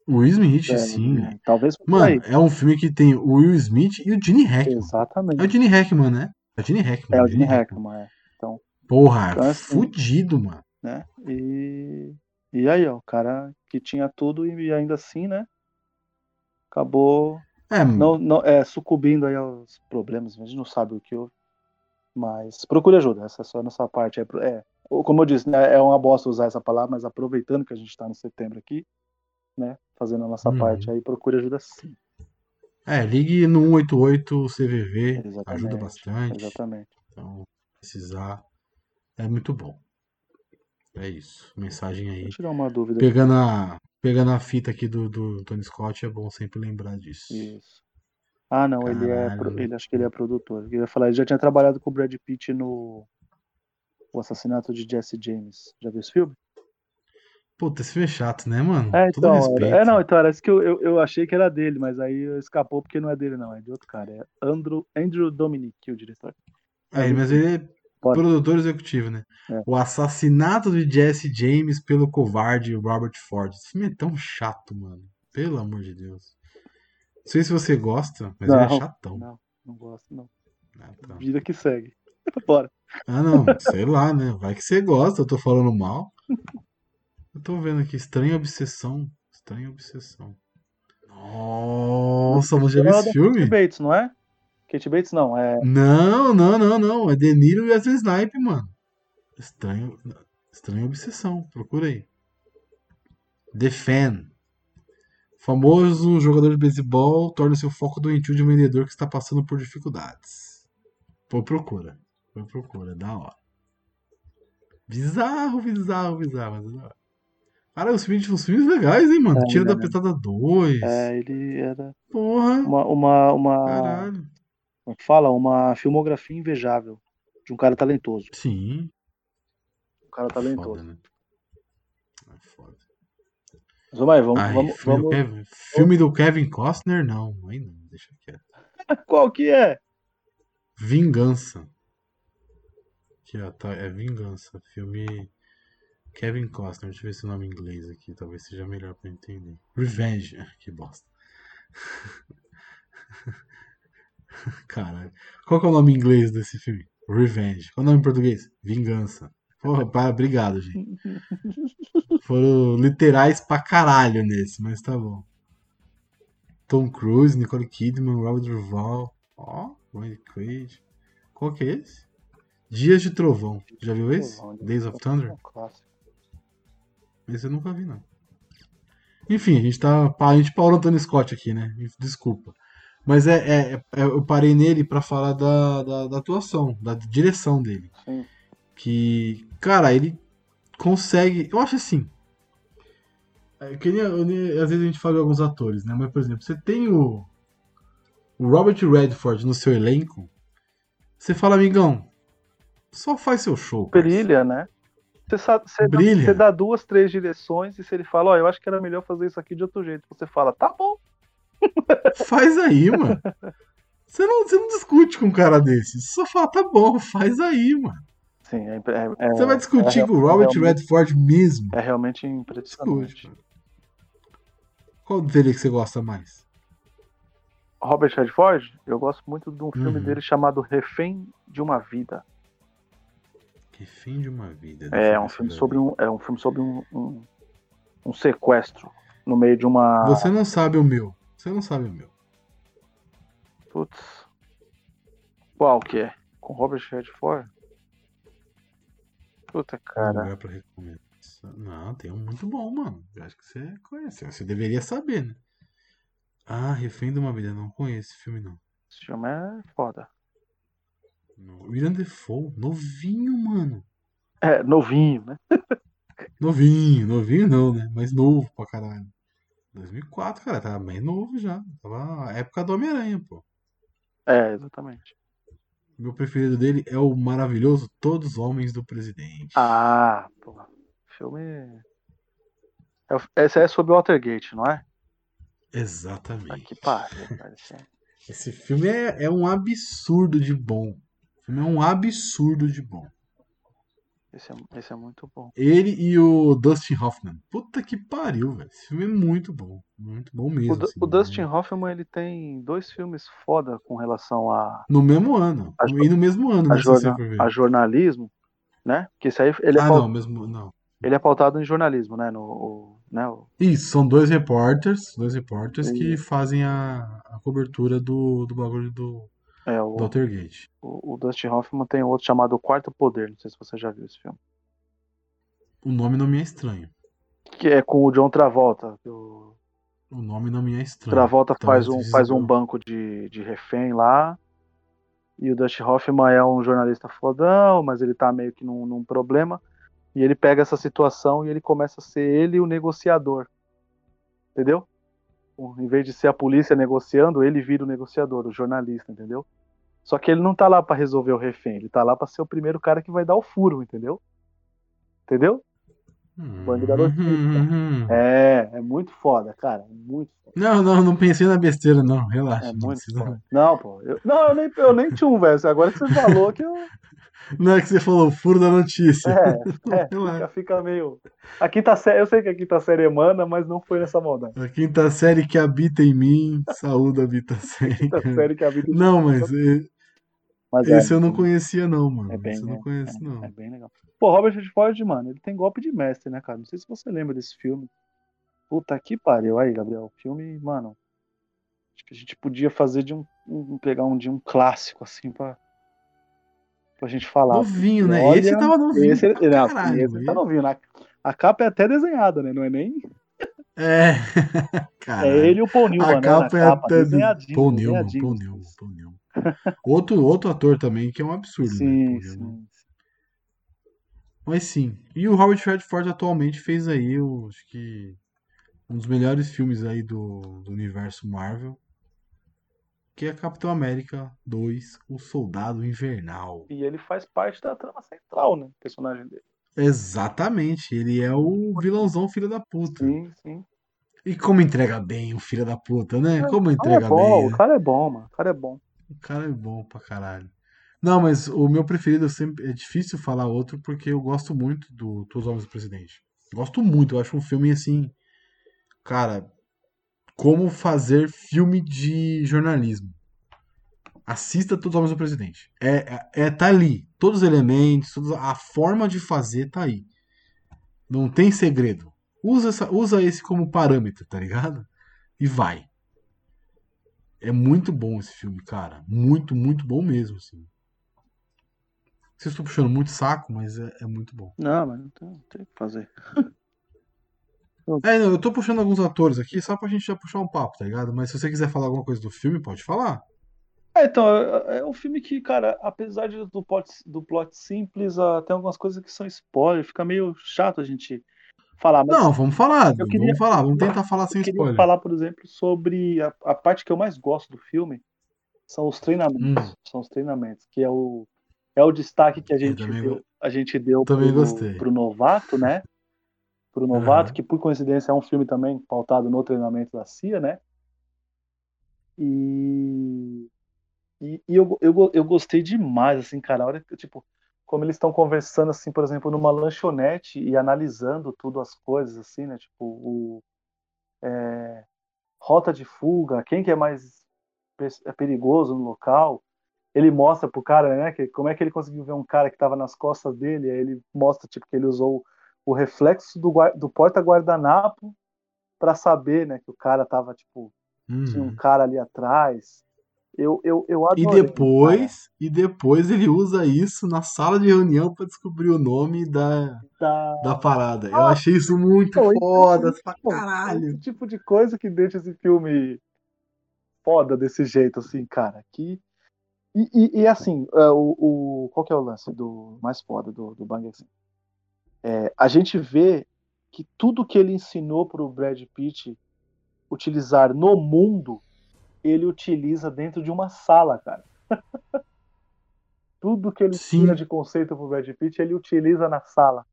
O Will Smith, É, sim. é, Talvez Mano, aí. é um filme que tem o Will Smith e o Gene Hackman. Exatamente. É o Gene Hackman, né? É o Gene Hackman. É o Gene Hackman, é. Porra, Então, assim, fudido, mano. né? E, e aí, ó, o cara que tinha tudo e ainda assim, né? Acabou É, não, não, é, sucumbindo aí aos problemas. A gente não sabe o que houve. Mas procure ajuda, essa é só a nossa parte. É, é, como eu disse, né, é uma bosta usar essa palavra, mas aproveitando que a gente está no setembro aqui, né? Fazendo a nossa Uhum. parte aí, procure ajuda sim. é, ligue no 188 CVV, Exatamente, ajuda bastante. Exatamente. Então, precisar, é muito bom. É isso, mensagem aí. Eu tirar uma dúvida. Pegando a, pegando a fita aqui do, do Tony Scott, é bom sempre lembrar disso. Isso. Ah, não, ele é. Caralho. Ele, acho que ele é produtor. Eu ia falar, ele já tinha trabalhado com o Brad Pitt no O Assassinato de Jesse James. Já viu esse filme? Puta, esse filme é chato, né, mano? É, Todo então. respeito. Era, é, não, então, era isso que eu, eu, eu achei que era dele, mas aí escapou porque não é dele, não. É de outro cara. É Andrew, Andrew Dominic, o diretor. É, mas ele é Pode. produtor executivo, né? É. O assassinato de Jesse James pelo covarde Robert Ford. Esse filme é tão chato, mano. Pelo amor de Deus. Não sei se você gosta, mas ele é Não, chatão. Não, não gosto, não. Ah, tá. Vida que segue. Bora. Ah, não, sei lá, né? Vai que você gosta, eu tô falando mal. Eu tô vendo aqui, estranha obsessão. Estranha obsessão. Nossa, mas já viu Não, esse filme? Kate Bates, não é? Kate Bates não, é. Não, não, não, não. É De Niro e Wesley Snipe, mano. Estranho, estranha obsessão. Procura aí. The Fan. Famoso jogador de beisebol torna-se o foco doentio de um vendedor que está passando por dificuldades. Pô, procura. Pô, procura. Da hora. Bizarro, bizarro, bizarro. Mas é da hora. Cara, os filmes, os filmes legais, hein, mano? É, Tira da né? Petada 2. É, ele era Porra. uma. uma, uma Caralho. como é que fala? Uma filmografia invejável. De um cara talentoso. Sim. Um cara talentoso. Foda, né? É foda. Mas vamos aí, vamos. Ai, vamos, filme, do vamos... Kevin, filme do Kevin Costner, não. Aí não, deixa quieto. Qual que é? Vingança. Aqui, ó, tá, é Vingança. Filme Kevin Costner. Deixa eu ver se o nome em inglês aqui. Talvez seja melhor pra eu entender. Revenge. Que bosta. Caralho. Qual que é o nome em inglês desse filme? Revenge. Qual é o nome em português? Vingança. Porra, pá, obrigado, gente. Foram literais pra caralho nesse, mas tá bom. Tom Cruise, Nicole Kidman, Robert Duval. Ó, Randy Quaid. Qual que é esse? Dias de Trovão. Já viu esse? Trovão, Days of Thunder? Um clássico. Esse eu nunca vi, não. Enfim, a gente tá. A gente parou Tony Scott aqui, né? Desculpa. Mas é, é- é- eu parei nele pra falar da, da, da atuação, da direção dele. Sim. Que, cara, ele consegue. Eu acho assim. É, que nem- eu nem- às vezes a gente fala de alguns atores, né? Mas, por exemplo, você tem o, o Robert Redford no seu elenco. Você fala, amigão, só faz seu show. Brilha, né? Você, sabe, você, dá, você dá duas, três direções e se ele fala, ó, eu acho que era melhor fazer isso aqui de outro jeito, você fala, tá bom. Faz aí, mano. Você não, você não discute com um cara desse. Você só fala, tá bom, faz aí, mano. Sim, é, é- é- Você vai discutir é com o Robert Redford mesmo. é realmente impressionante. Qual dele que você gosta mais? Robert Redford, eu gosto muito de um filme Uhum. dele chamado Refém de uma Vida. Que fim de uma vida. É eu um filme sobre um, é um filme sobre um, um, um sequestro no meio de uma. Você não sabe o meu. Você não sabe o meu. Putz. Qual que é? Com Robert Redford? Puta, cara. lugar pra recomendar. Não, tem um muito bom, mano. Eu acho que você conhece. Você deveria saber, né? Ah, Refém de uma Vida. Não conheço esse filme, não. Esse filme é foda. William Defoe. Novinho, mano. É, novinho, né? Novinho. Novinho não, né? Mas novo pra caralho. 2004, cara. Tava bem novo já. Tava a época do Homem-Aranha, pô. É, exatamente. Meu preferido dele é o maravilhoso Todos os Homens do Presidente. Ah, pô. Filme. É, esse é sobre o Watergate, não é? Exatamente. Ah, que pariu, cara. esse é- Esse filme é, é um absurdo de bom. Filme é um absurdo de bom. Esse é, esse é muito bom. Ele e o Dustin Hoffman. Puta que pariu, velho. Esse filme é muito bom. Muito bom mesmo. O, assim, o Dustin né? Hoffman, ele tem dois filmes foda com relação a, No mesmo ano. A E no mesmo ano, a, né? jorna- a jornalismo, né? Que esse aí, ele é, Ah, não, mesmo. Não. ele é pautado em jornalismo, né? No, o- né? o- Isso, são dois repórteres, dois repórteres que Isso. fazem a, a cobertura do, do bagulho do, é, o, Watergate. o, o Dustin Hoffman tem outro chamado O Quarto Poder, não sei se você já viu esse filme. O nome não me é estranho. Que é com o John Travolta. O O nome não me é estranho. Travolta Então, faz um, faz um banco de, de refém lá. E o Dustin Hoffman é um jornalista fodão, mas ele tá meio que num, num problema. E ele pega essa situação e ele começa a ser ele o negociador. Entendeu? Em vez de ser a polícia negociando, ele vira o negociador, o jornalista, entendeu? Só que ele não tá lá pra resolver o refém, ele tá lá pra ser o primeiro cara que vai dar o furo, entendeu? Entendeu? Bando da notícia. É, é muito foda, cara. é Muito foda. Não, não, não pensei na besteira, não. Relaxa. É não, precisa-. Não, pô. Eu, não, eu nem, eu nem tinha um, velho. Agora que você falou que eu. não é que você falou, furo da notícia. É, é fica, fica meio. A quinta série, eu sei que a quinta série emana, mas não foi nessa maldade. A quinta série que habita em mim, saúde habita a série. A quinta série que a vida. Não, mas eh, Mas é, esse eu não conhecia, não, mano. É bem, esse eu não é, conheço, não. É bem legal. Pô, Robert Redford, mano, ele tem golpe de mestre, né, cara? Não sei se você lembra desse filme. Puta que pariu. Aí, Gabriel, filme, mano. Acho que a gente podia fazer de um. um- pegar um de um clássico, assim, pra. Pra gente falar. Novinho, né? Olha, esse tava novinho. Esse, pra não, caralho, esse tá novinho. né? A capa é até desenhada, né? Não é nem. É. Caralho. É ele e o Paul Newman, A né? capa na é até. desenhadinho, Paul Newman. Paul Newman, Paul Newman. Outro, outro ator também, que é um absurdo, né? Sim, Newman. sim. Mas sim. E o Robert Redford atualmente fez aí, eu acho que um dos melhores filmes aí do, do universo Marvel, que é Capitão América 2, O Soldado Invernal. E ele faz parte da trama central, né? O personagem dele. Exatamente, ele é o vilãozão filho da puta. Sim, sim. E como entrega bem o filho da puta, né? Como O cara é entrega bom, bem. o né? cara é bom, mano. O cara é bom. O cara é bom pra caralho. Não, mas o meu preferido sempre é difícil falar outro porque eu gosto muito do Todos os Homens do Presidente. Gosto muito, eu acho um filme assim, cara, como fazer filme de jornalismo. Assista Todos os Homens do Presidente. É, é, é, tá ali. Todos os elementos, toda a forma de fazer tá aí. Não tem segredo. Usa, essa, usa esse como parâmetro, tá ligado? E vai. É muito bom esse filme, cara. Muito, muito bom mesmo, assim. Vocês estão puxando muito saco, mas é, é muito bom. Não, mas não tem, tem o que fazer. É, não, eu tô puxando alguns atores aqui só pra gente já puxar um papo, tá ligado? Mas se você quiser falar alguma coisa do filme, pode falar. É, então, é, é um filme que, cara, apesar do, plot, do plot simples, uh, tem algumas coisas que são spoiler, fica meio chato a gente falar. não, vamos falar, queria, vamos falar, vamos tentar falar sem eu spoiler. falar, por exemplo, sobre a, a, parte que eu mais gosto do filme, são os treinamentos, hum. são os treinamentos, que é o, é o destaque que a gente deu, a gente deu também pro, gostei. pro novato, né? Pro novato, uhum. que por coincidência é um filme também pautado no treinamento da CIA, né? E e, e eu, eu, eu gostei demais, assim, cara, a hora que, tipo, como eles estão conversando, assim, por exemplo, numa lanchonete e analisando tudo as coisas, assim, né, tipo, o, é, rota de fuga, quem que é mais é perigoso no local, ele mostra pro cara, né, que, como é que ele conseguiu ver um cara que estava nas costas dele, aí ele mostra, tipo, que ele usou o reflexo do, do porta-guardanapo para saber, né, que o cara tava, tipo, uhum. tinha um uhum. cara ali atrás, eu, eu, eu adorei, e depois, e depois ele usa isso na sala de reunião para descobrir o nome da, da... da parada. Ah, eu achei isso muito não, foda, isso, pra caralho. Esse tipo de coisa que deixa esse filme foda desse jeito, assim, cara. Que... E, e, e assim, uh, o, o, qual que é o lance do mais foda do, do Bang assim? É, a gente vê que tudo que ele ensinou pro Brad Pitt utilizar no mundo ele utiliza dentro de uma sala, cara. Tudo que ele Sim. tira de conceito pro Brad Pitt, ele utiliza na sala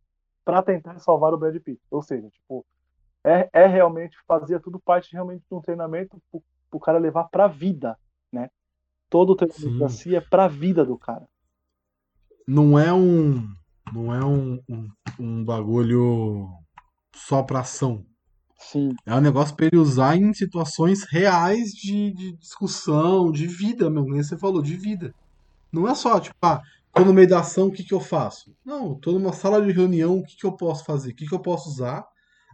para tentar salvar o Brad Pitt. Ou seja, tipo, é, é realmente fazia tudo parte realmente de um treinamento pro, pro cara levar pra vida, né? Todo o treinamento CIA é pra vida do cara. Não é um não é um, um, um bagulho só pra ação. Sim. É um negócio para ele usar em situações reais de, de discussão, de vida mesmo, como você falou, de vida. Não é só, tipo, ah, tô no meio da ação, o que, que eu faço? Não, tô numa sala de reunião, o que, que eu posso fazer? O que, que eu posso usar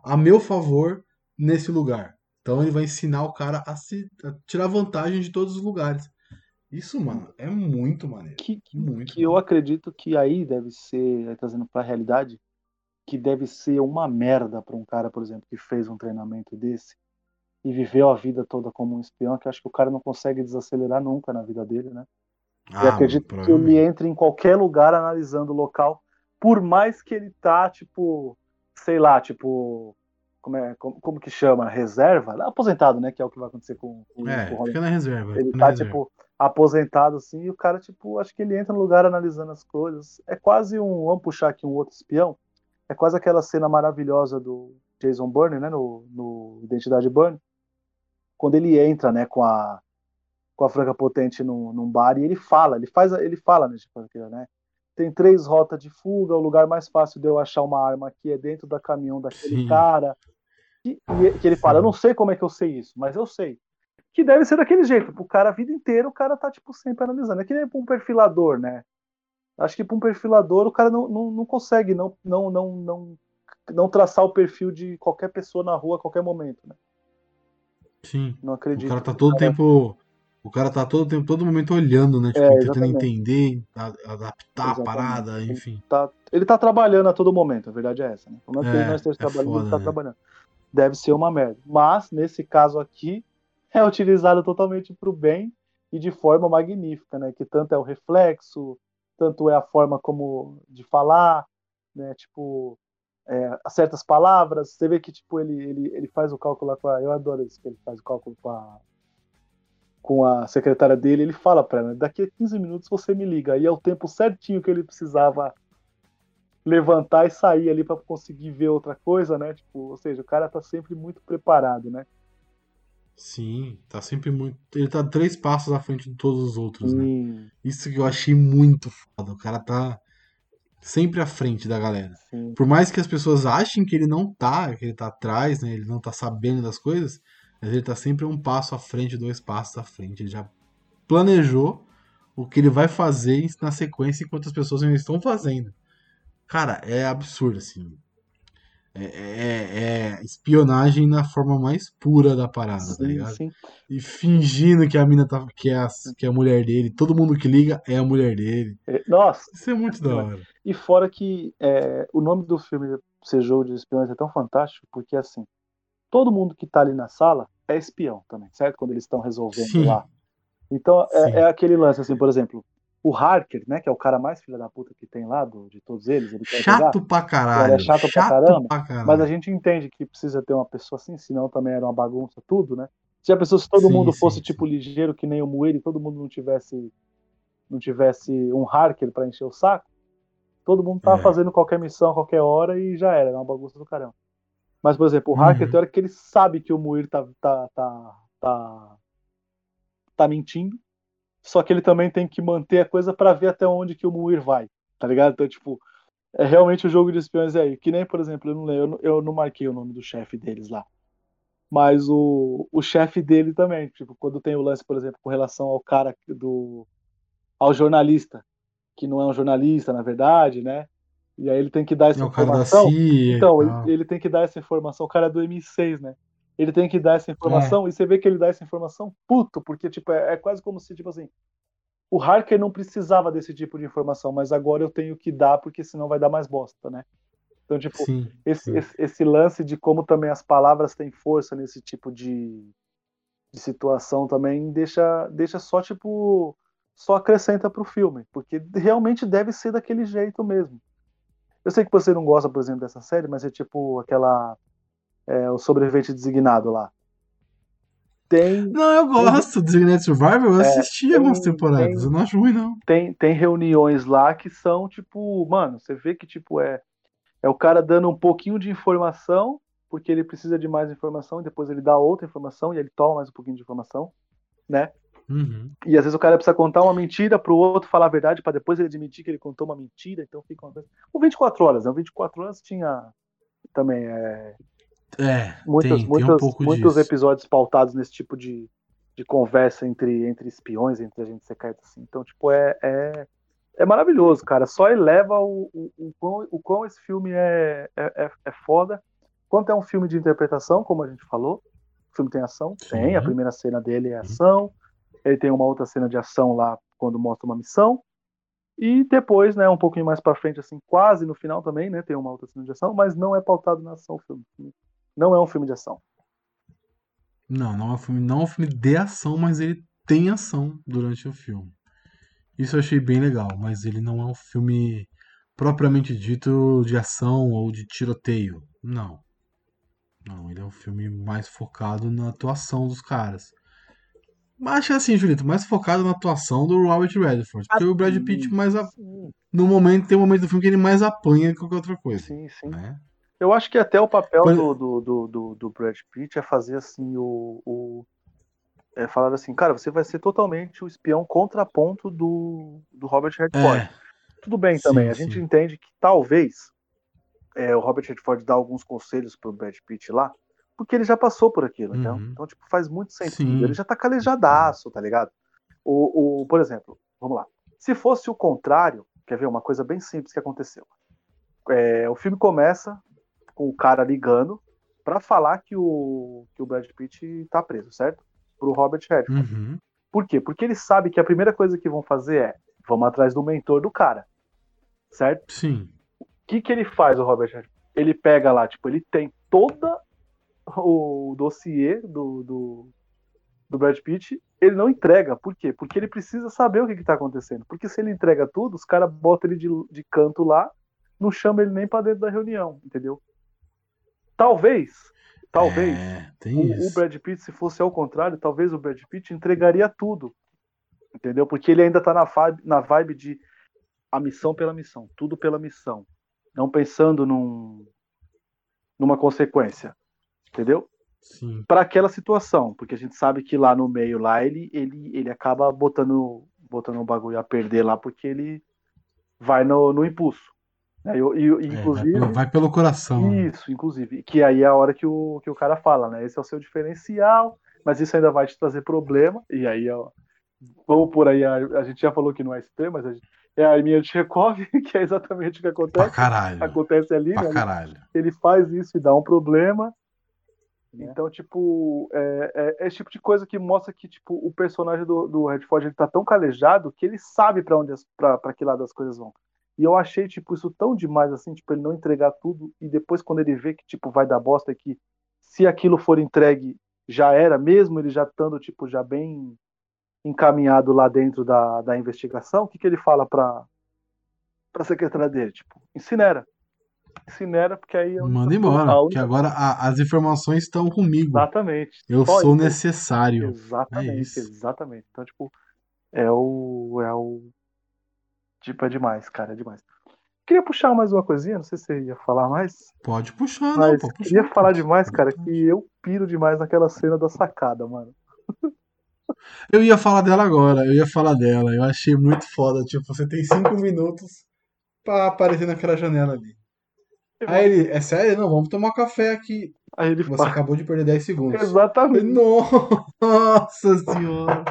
a meu favor nesse lugar? Então ele vai ensinar o cara a, se, a tirar vantagem de todos os lugares. Isso, mano, é muito maneiro. Que, muito que eu acredito que aí deve ser, trazendo para a realidade, que deve ser uma merda para um cara, por exemplo, que fez um treinamento desse e viveu a vida toda como um espião, que acho que o cara não consegue desacelerar nunca na vida dele, né? Ah, eu acredito que ele entre em qualquer lugar analisando o local, por mais que ele tá, tipo, sei lá, tipo, como, é, como, como que chama? Reserva? Aposentado, né? Que é o que vai acontecer com, com é, o fica na reserva. Ele tá, reserva. tipo, aposentado, assim, e o cara, tipo, acho que ele entra no lugar analisando as coisas. É quase um, vamos puxar aqui um outro espião, é quase aquela cena maravilhosa do Jason Bourne, né, no, no Identidade Bourne, quando ele entra, né, com a com a Franca Potente num, num bar e ele fala, ele faz, ele fala, né, tipo, né, tem três rotas de fuga, o lugar mais fácil de eu achar uma arma aqui é dentro da caminhão daquele Sim. cara. E, e, que ele fala, eu não sei como é que eu sei isso, mas eu sei. Que deve ser daquele jeito, o cara a vida inteira, o cara tá, tipo, sempre analisando. É que nem um perfilador, né? Acho que para um perfilador o cara não, não, não consegue não, não, não, não, não traçar o perfil de qualquer pessoa na rua a qualquer momento, né? Sim. Não acredito. O cara tá todo cara... tempo. O cara tá todo tempo, todo momento olhando, né? Tipo, é, tentando entender, adaptar exatamente. a parada, enfim. Ele tá, ele tá trabalhando a todo momento, a verdade é essa, né? Como é que é, nós estamos é trabalhando, foda, ele tá né? trabalhando. Deve ser uma merda. Mas, nesse caso aqui, é utilizado totalmente pro bem e de forma magnífica, né? Que tanto é o reflexo, tanto é a forma como de falar, né? Tipo, é, certas palavras. Você vê que tipo ele, ele, ele faz o cálculo com a, eu adoro isso que ele faz o cálculo com a com a secretária dele, ele fala para ela, daqui a 15 minutos você me liga. E é o tempo certinho que ele precisava levantar e sair ali para conseguir ver outra coisa, né? Tipo, ou seja, o cara tá sempre muito preparado, né? Sim, tá sempre muito. Ele tá três passos à frente de todos os outros, né? Isso que eu achei muito foda. O cara tá sempre à frente da galera. Sim. Por mais que as pessoas achem que ele não tá, que ele tá atrás, né? Ele não tá sabendo das coisas, mas ele tá sempre um passo à frente, dois passos à frente. Ele já planejou o que ele vai fazer na sequência enquanto as pessoas ainda estão fazendo. Cara, é absurdo, assim. É, é, é espionagem na forma mais pura da parada, tá Sim, ligado? sim. E fingindo que a mina tá, que é a, que é a mulher dele, todo mundo que liga é a mulher dele. É, Nossa, Isso é muito da hora. e fora que é, o nome do filme ser Jogo de Espiões é tão fantástico, porque assim, todo mundo que tá ali na sala é espião também, certo? Quando eles estão resolvendo Sim. lá. Então é, é aquele lance, assim, por exemplo, o Harker, né, que é o cara mais filha da puta que tem lá, do- de todos eles, ele jogar, Chato pra caralho. Ele é chato pra caramba, pra caralho. mas a gente entende que precisa ter uma pessoa assim, senão também era uma bagunça tudo, né? Se a pessoa, se todo Sim, mundo sim, fosse sim. tipo ligeiro que nem o e todo mundo não tivesse não tivesse um Harker pra encher o saco, todo mundo tava É. fazendo qualquer missão a qualquer hora e já era, era uma bagunça do caramba. Mas, por exemplo, o Harker Uhum. tem hora que ele sabe que o Moeira tá, tá, tá, tá, tá mentindo, só que ele também tem que manter a coisa pra ver até onde que o Muir vai, tá ligado? Então, tipo, é realmente o jogo de espiões é aí. Que nem, por exemplo, eu não lembro, eu não, marquei o nome do chefe deles lá. Mas o, o chefe dele também, tipo, quando tem o lance, por exemplo, com relação ao cara do. ao jornalista, que não é um jornalista, na verdade, né? E aí ele tem que dar essa É o cara da informação. CIA. Então, ele, ele tem que dar essa informação. O cara é do M6, né? Ele tem que dar essa informação e você vê que ele dá essa informação puto, porque tipo, é, é quase como se, tipo assim, o Harker não precisava desse tipo de informação, mas agora eu tenho que dar, porque senão vai dar mais bosta, né? Então, tipo, Sim. esse, sim. esse, esse lance de como também as palavras têm força nesse tipo de, de situação também deixa, deixa só, tipo, só acrescenta pro filme, porque realmente deve ser daquele jeito mesmo. Eu sei que você não gosta, por exemplo, dessa série, mas é tipo aquela. É, o sobrevivente designado lá. Tem, Não, eu gosto do Designated Survivor, eu É, assisti tem- algumas temporadas, tem- eu não acho ruim, não. tem, tem reuniões lá que são, tipo, mano, você vê que, tipo, é, é o cara dando um pouquinho de informação, porque ele precisa de mais informação, e depois ele dá outra informação, e ele toma mais um pouquinho de informação, né? Uhum. E às vezes o cara precisa contar uma mentira pro outro falar a verdade, pra depois ele admitir que ele contou uma mentira, então fica uma coisa. O 24 horas, né? O 24 horas tinha também é, É, muitos, tem, tem um muitos, disso. episódios pautados nesse tipo de, de conversa entre, entre espiões, entre agentes secretos, assim. Então, tipo, é, é, é maravilhoso, cara. Só eleva o, o, o, quão, o quão esse filme é, é, é, é foda. Quanto é um filme de interpretação, como a gente falou. O filme tem ação? Sim. Tem. A primeira cena dele é ação. Ele tem uma outra cena de ação lá quando mostra uma missão. E depois, né, um pouquinho mais pra frente, assim, quase no final também, né, tem uma outra cena de ação, mas não é pautado na ação o filme. Não é um filme de ação. Não, não é um filme, não é um filme de ação, mas ele tem ação durante o filme. Isso eu achei bem legal, mas ele não é um filme propriamente dito de ação ou de tiroteio. Não. Não, ele é um filme mais focado na atuação dos caras. Mas acho que assim, Julito, mais focado na atuação do Robert Redford. Porque o Brad Pitt mais a- no momento tem um momento do filme que ele mais apanha que qualquer outra coisa. sim, sim. Né? Eu acho que até o papel Por- do, do, do, do, Brad Pitt é fazer assim o. o é falar assim, cara, você vai ser totalmente o espião contraponto do, do Robert Redford. É, Tudo bem Sim, também, a gente sim. entende que talvez é, o Robert Redford dá alguns conselhos pro Brad Pitt lá, porque ele já passou por aquilo, então, Uhum. então tipo, faz muito sentido. Sim. Ele já tá calejadaço, tá ligado? O, o, por exemplo, vamos lá. Se fosse o contrário, quer ver uma coisa bem simples que aconteceu. É, o filme começa com o cara ligando pra falar que o, que o Brad Pitt tá preso, certo? Pro Robert Redford. uhum, Por quê? Porque ele sabe que a primeira coisa que vão fazer é vamos atrás do mentor do cara. Certo? sim. O que, que ele faz, o Robert Redford? Ele pega lá, tipo, ele tem toda o dossiê do, do, do Brad Pitt, ele não entrega. Por quê? Porque ele precisa saber o que, que tá acontecendo. Porque se ele entrega tudo, os caras botam ele de, de canto lá, não chama ele nem pra dentro da reunião, entendeu? Talvez, talvez, É, o, o. Brad Pitt, se fosse ao contrário, talvez o Brad Pitt entregaria tudo. Entendeu? Porque ele ainda tá na vibe, na vibe de a missão pela missão, tudo pela missão. Não pensando num, numa consequência. Entendeu? Para aquela situação, porque a gente sabe que lá no meio lá ele ele, ele acaba botando botando o bagulho a perder lá porque ele vai no, no impulso. Né? E, e- É, vai, inclusive pelo, vai pelo coração. né? isso, inclusive. Que aí é a hora que o, que o cara fala, né? Esse é o seu diferencial, mas isso ainda vai te trazer problema. E aí, ó, vamos por aí, a, a, gente já falou que não é extremo, mas a gente, é a arminha de Chekhov, que é exatamente o que acontece. Pra caralho. Acontece ali, pra né? caralho. Ele faz isso e dá um problema. É. Então, tipo, é, é, é, esse tipo de coisa que mostra que, tipo, o personagem do, do Redford ele tá tão calejado que ele sabe para onde, para que lado as coisas vão. E eu achei, tipo, isso tão demais, assim, tipo, ele não entregar tudo e depois quando ele vê que, tipo, vai dar bosta que se aquilo for entregue já era, mesmo ele já estando, tipo, já bem encaminhado lá dentro da, da investigação, o que, que ele fala pra, pra secretária dele? Tipo, incinera. Incinera, porque aí... É Manda embora, porque agora a, as informações estão comigo. Exatamente. Eu Só sou isso. necessário. Exatamente, é exatamente. Então, tipo, é o... É o... Tipo, é demais, cara, é demais. Queria puxar mais uma coisinha, não sei se você ia falar mais. Pode puxar, não, pode puxar. Queria falar demais, cara, que eu piro demais naquela cena da sacada, mano. Eu ia falar dela agora, eu ia falar dela. Eu achei muito foda. Tipo, você tem cinco minutos pra aparecer naquela janela ali. Aí ele, é sério? Não, vamos tomar café aqui. Aí ele Você fala... acabou de perder 10 segundos. Exatamente. Nossa senhora.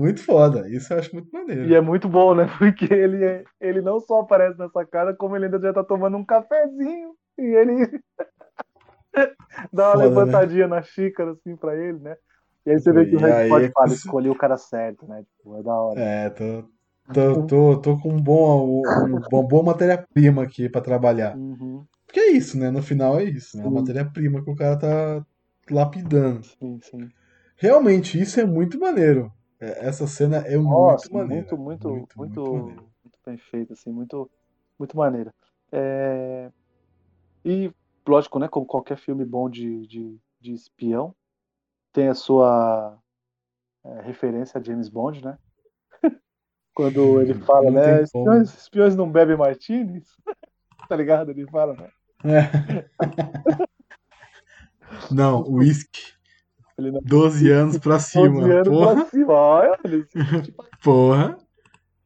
Muito foda, isso eu acho muito maneiro. E é muito bom, né? Porque ele, é, ele não só aparece nessa cara, como ele ainda já tá tomando um cafezinho. E ele dá uma foda, né? levantadinha né? na xícara, assim, pra ele, né? E aí você vê que o Red pode é falar, escolhi o cara certo, né? Tipo, é da hora. É, tô, tô, tô, tô com um bom, uma boa matéria-prima aqui pra trabalhar. Uhum. Porque é isso, né? No final é isso, né? A matéria-prima que o cara tá lapidando. Sim, sim. Realmente, isso é muito maneiro. É, essa cena é Nossa, muito maneira. Muito, muito, muito, muito, muito, bem feita, assim, muito, muito maneira. É... E, lógico, né? Como qualquer filme bom de, de, de espião, tem a sua é, referência a James Bond, né? Quando ele fala, não né? Espiões, espiões, não bebem martinis. tá ligado? Ele fala, né? É. não, whisky. Não... 12 anos pra cima. 12 anos Porra. pra cima. Olha, Porra.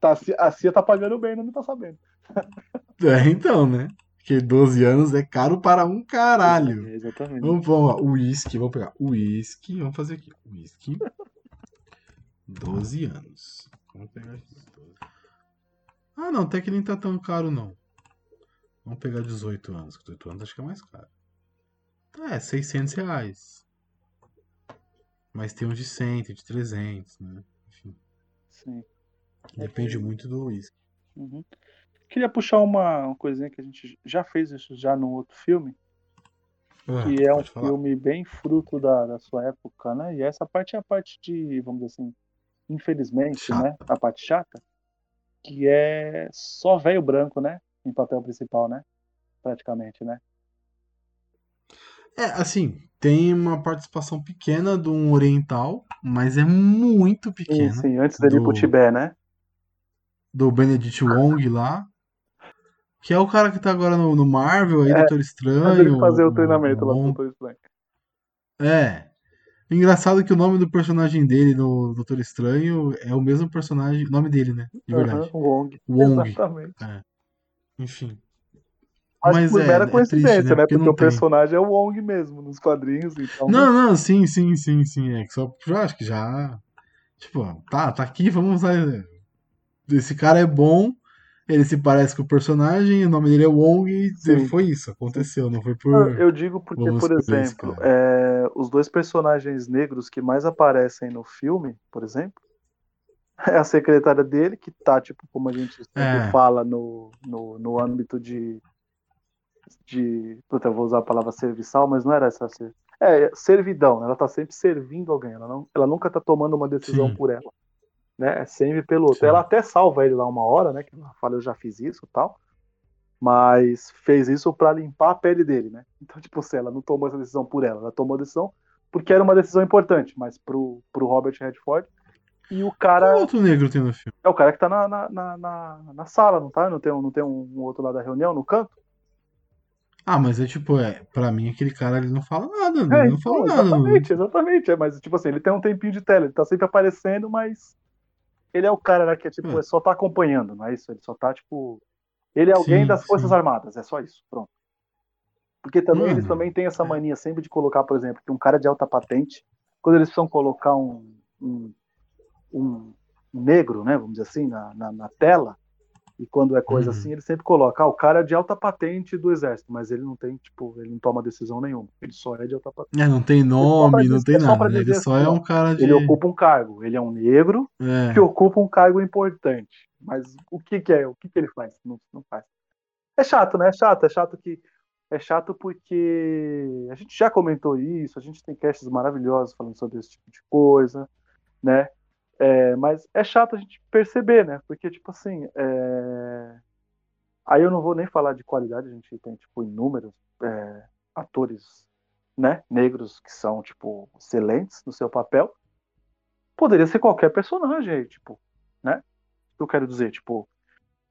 Tá, a Cia tá pagando bem, não tá sabendo. É, então, né? Porque 12 anos é caro para um caralho. É, exatamente. Vamos, vamos lá, uísque, vamos pegar uísque, vamos fazer aqui. Uísque. 12 anos. Vamos pegar aqui. Ah, não, até que nem tá tão caro, não. Vamos pegar 18 anos. 18 anos acho que é mais caro. É, 600 reais. Mas tem uns de 100, de 300, né? Enfim. Sim. Depende é muito do uísque. Uhum. Queria puxar uma, uma coisinha que a gente já fez isso já num outro filme, ah, que é um falar. filme bem fruto da, da sua época, né? E essa parte é a parte de, vamos dizer assim, infelizmente, chata. né? A parte chata, que é só velho branco, né? Em papel principal, né? Praticamente, né? É, assim, tem uma participação pequena de um oriental, mas é muito pequena. Sim, sim antes dele do, ir pro Tibete, né? Do Benedict Wong lá. Que é o cara que tá agora no, no Marvel, aí, é, Doutor Estranho. Ele fazer o treinamento lá do Doutor Estranho. É. Engraçado que o nome do personagem dele no Doutor Estranho é o mesmo personagem, o nome dele, né? De verdade. Uhum, Wong. Wong. Exatamente. É. Enfim. Mas, Mas por é, mera coincidência, é triste, né? Porque, porque o tem. personagem é o Wong mesmo, nos quadrinhos. Então... Não, não, sim, sim, sim, sim. É que só eu acho que já. Tipo, tá, tá aqui, vamos usar. Esse cara é bom, ele se parece com o personagem, o nome dele é Wong e foi isso, aconteceu, não foi por. Eu digo porque, por exemplo, é, os dois personagens negros que mais aparecem no filme, por exemplo, é a secretária dele, que tá, tipo, como a gente é. fala no, no, no âmbito de. De. Puta, eu vou usar a palavra serviçal, mas não era essa. É, servidão, ela tá sempre servindo alguém, ela, não, ela nunca tá tomando uma decisão Sim. por ela né? É sempre pelo outro. Sim. Ela até salva ele lá uma hora, né? Que ela fala, eu já fiz isso tal. Mas fez isso para limpar a pele dele, né? Então, tipo assim, ela não tomou essa decisão por ela, ela tomou a decisão porque era uma decisão importante, mas pro, pro Robert Redford. E o cara. Qual outro negro tem no filme? É o cara que tá na, na, na, na, sala, não tá? Não tem, não tem um, um outro lá da reunião, no canto? Ah, mas é tipo, é, pra mim aquele cara ele não fala nada, né? É, ele não fala então, nada. Exatamente, exatamente. É, mas tipo assim, ele tem um tempinho de tela, ele tá sempre aparecendo, mas ele é o cara né, que é, tipo, hum. só tá acompanhando, não é isso? Ele só tá, tipo. Ele é alguém sim, das Forças sim. Armadas, é só isso, pronto. Porque também eles também têm essa mania sempre de colocar, por exemplo, que um cara de alta patente, quando eles precisam colocar um, um, um, negro, né? Vamos dizer assim, na, na, na tela. E quando é coisa Uhum. assim, ele sempre coloca, ah, o cara é de alta patente do exército, mas ele não tem, tipo, ele não toma decisão nenhuma. Ele só é de alta patente. É, não tem nome, não tem é nada. né? Ele só assim, é um cara de. Ele ocupa um cargo, ele é um negro É. que ocupa um cargo importante. Mas o que, que é? O que, que ele faz? Não, não faz. É chato, né? É chato, é chato que. É chato porque a gente já comentou isso, a gente tem casts maravilhosos falando sobre esse tipo de coisa, né? É, mas é chato a gente perceber, né? Porque, tipo assim, é... aí eu não vou nem falar de qualidade, a gente tem, tipo, inúmeros é, atores, né? Negros que são, tipo, excelentes no seu papel. Poderia ser qualquer personagem aí, tipo, né? Eu quero dizer, tipo,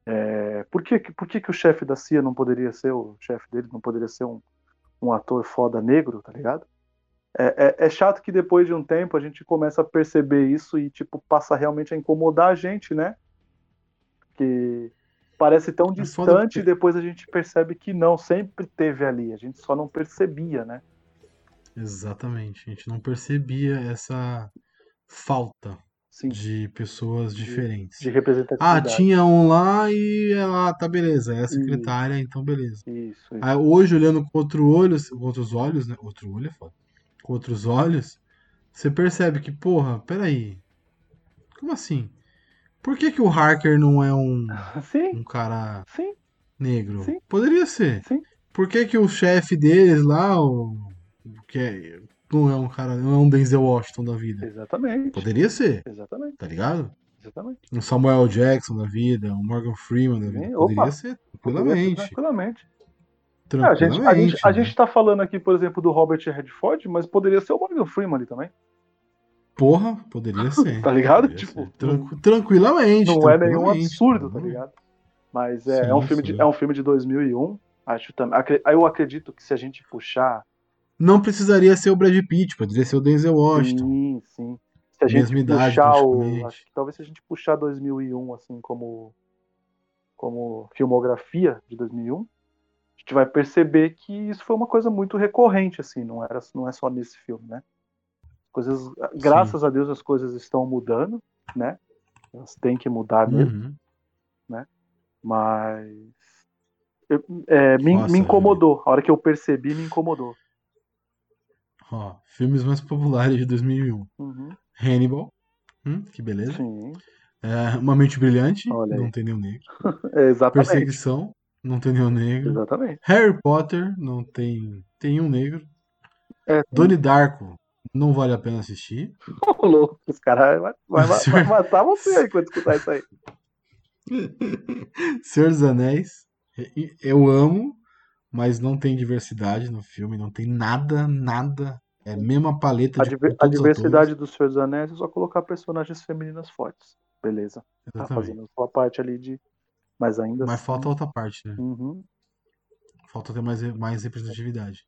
é, por, que, por que, que o chefe da CIA não poderia ser, o chefe dele não poderia ser um, um ator foda negro, tá ligado? É, é, é chato que depois de um tempo a gente começa a perceber isso e, tipo, passa realmente a incomodar a gente, né? Que parece tão É distante e depois a gente percebe que não, sempre teve ali, a gente só não percebia, né? Exatamente. A gente não percebia essa falta Sim, de pessoas diferentes. de Ah, representatividade. tinha um lá e ela, tá, beleza, é a secretária, então beleza. Isso, isso. Aí, hoje, olhando com outro olho, com outros olhos, né? Outro olho é foda. Com outros olhos, você percebe que, porra, peraí. Como assim? Por que, que o Harker não é um, Sim, um cara sim, negro? Sim. Poderia ser. Por que, que o chefe deles lá, o, que é, não é um cara, não é um Denzel Washington da vida? Exatamente. Poderia ser, Exatamente, tá ligado? exatamente. Um Samuel Jackson da vida, um Morgan Freeman da vida. Poderia opa. ser, Poderia tranquilamente. ser Tranquilamente. É, a, gente, a, Tranquilamente. gente, a né? gente tá falando aqui, por exemplo, do Robert Redford, mas poderia ser o Morgan Freeman ali também. Porra, poderia ser. Tá ligado? Tipo, ser. Tranqu- tranquilamente. Não é nenhum tranquilamente. absurdo, tá ligado? Mas é, Sim, é um filme sim. de, é um filme de 2001. Acho também. eu acredito que se a gente puxar. Não precisaria ser o Brad Pitt, poderia ser o Denzel Washington. Sim, sim. Se a gente Mesma idade, puxar o. praticamente. Acho que talvez se a gente puxar 2001, assim, como. Como filmografia de 2001, a gente vai perceber que isso foi uma coisa muito recorrente, assim, não, era, não é só nesse filme, né? Coisas, graças a Deus as coisas estão mudando, né? Elas têm que mudar mesmo, Uhum. mas eu- é, me, Nossa, me incomodou. A hora que eu percebi, me incomodou. Ó, filmes mais populares de 2001. Uhum, Hannibal. Hum, que beleza. sim, É, Uma Mente Brilhante. Não tem nenhum negro. é, exatamente. Perseguição. Não tem nenhum negro. Exatamente. Harry Potter. Não tem. Tem um negro. É, Donnie Darko. Não vale a pena assistir. Ô, louco, os caras vai, vai, vai, matar você aí quando escutar isso aí. Senhor dos Anéis. Eu amo, mas não tem diversidade no filme. Não tem nada, nada. É a mesma paleta A, de a diversidade do Senhor dos Anéis é só colocar personagens femininas fortes. Beleza. Tá Exatamente. fazendo a sua parte ali de. Mas ainda Mas assim. falta outra parte, né? Uhum. Falta ter mais, mais representatividade.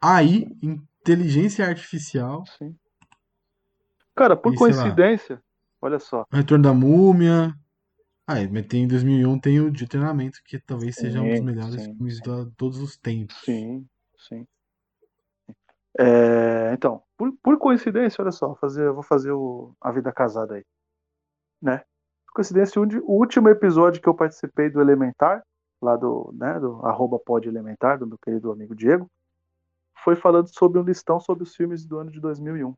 Aí, inteligência artificial, Sim. Cara, por E, lá. coincidência, olha só. Retorno da Múmia. Ah, mas tem em 2001 tem o de treinamento, que talvez seja um dos Sim, melhores sim, filmes sim. de todos os tempos. Sim, sim. É, então, por, por coincidência, olha só, fazer, eu vou fazer o, a vida casada aí. Né? Coincidência, o, último episódio que eu participei do Elementar, lá do, né, do arroba pod Elementar, do meu querido amigo Diego, foi falando sobre um listão sobre os filmes do ano de 2001.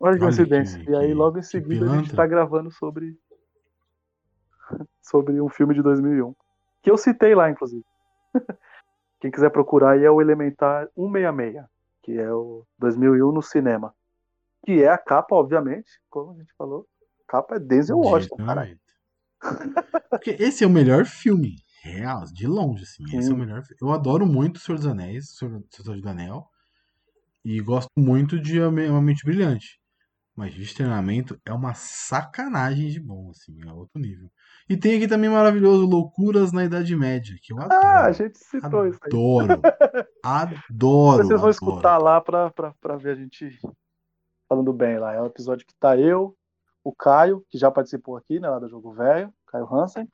Olha que coincidência. e aí, logo em seguida, a gente pilantra. tá gravando sobre sobre um filme de 2001. Que eu citei lá, inclusive. Quem quiser procurar aí é o Elementar 166, que é o 2001 no cinema. Que é a capa, obviamente, como a gente falou. Capa é Denzel Washington, caralho. Diretamente. Porque esse é o melhor filme. Real, de longe, assim. Esse é o Sim. melhor. Eu adoro muito O Senhor dos Anéis, O Senhor Senhor do Anel. E gosto muito de Uma Mente Brilhante. Mas de treinamento é uma sacanagem de bom, assim, é outro nível. E tem aqui também maravilhoso Loucuras na Idade Média, que eu adoro. Ah, a gente citou isso aí. Adoro. Adoro. Vocês vão adoro. escutar lá pra, pra, pra ver a gente falando bem lá. É um episódio que tá eu, o Caio, que já participou aqui, né, lá do Jogo Velho, Caio Hansen,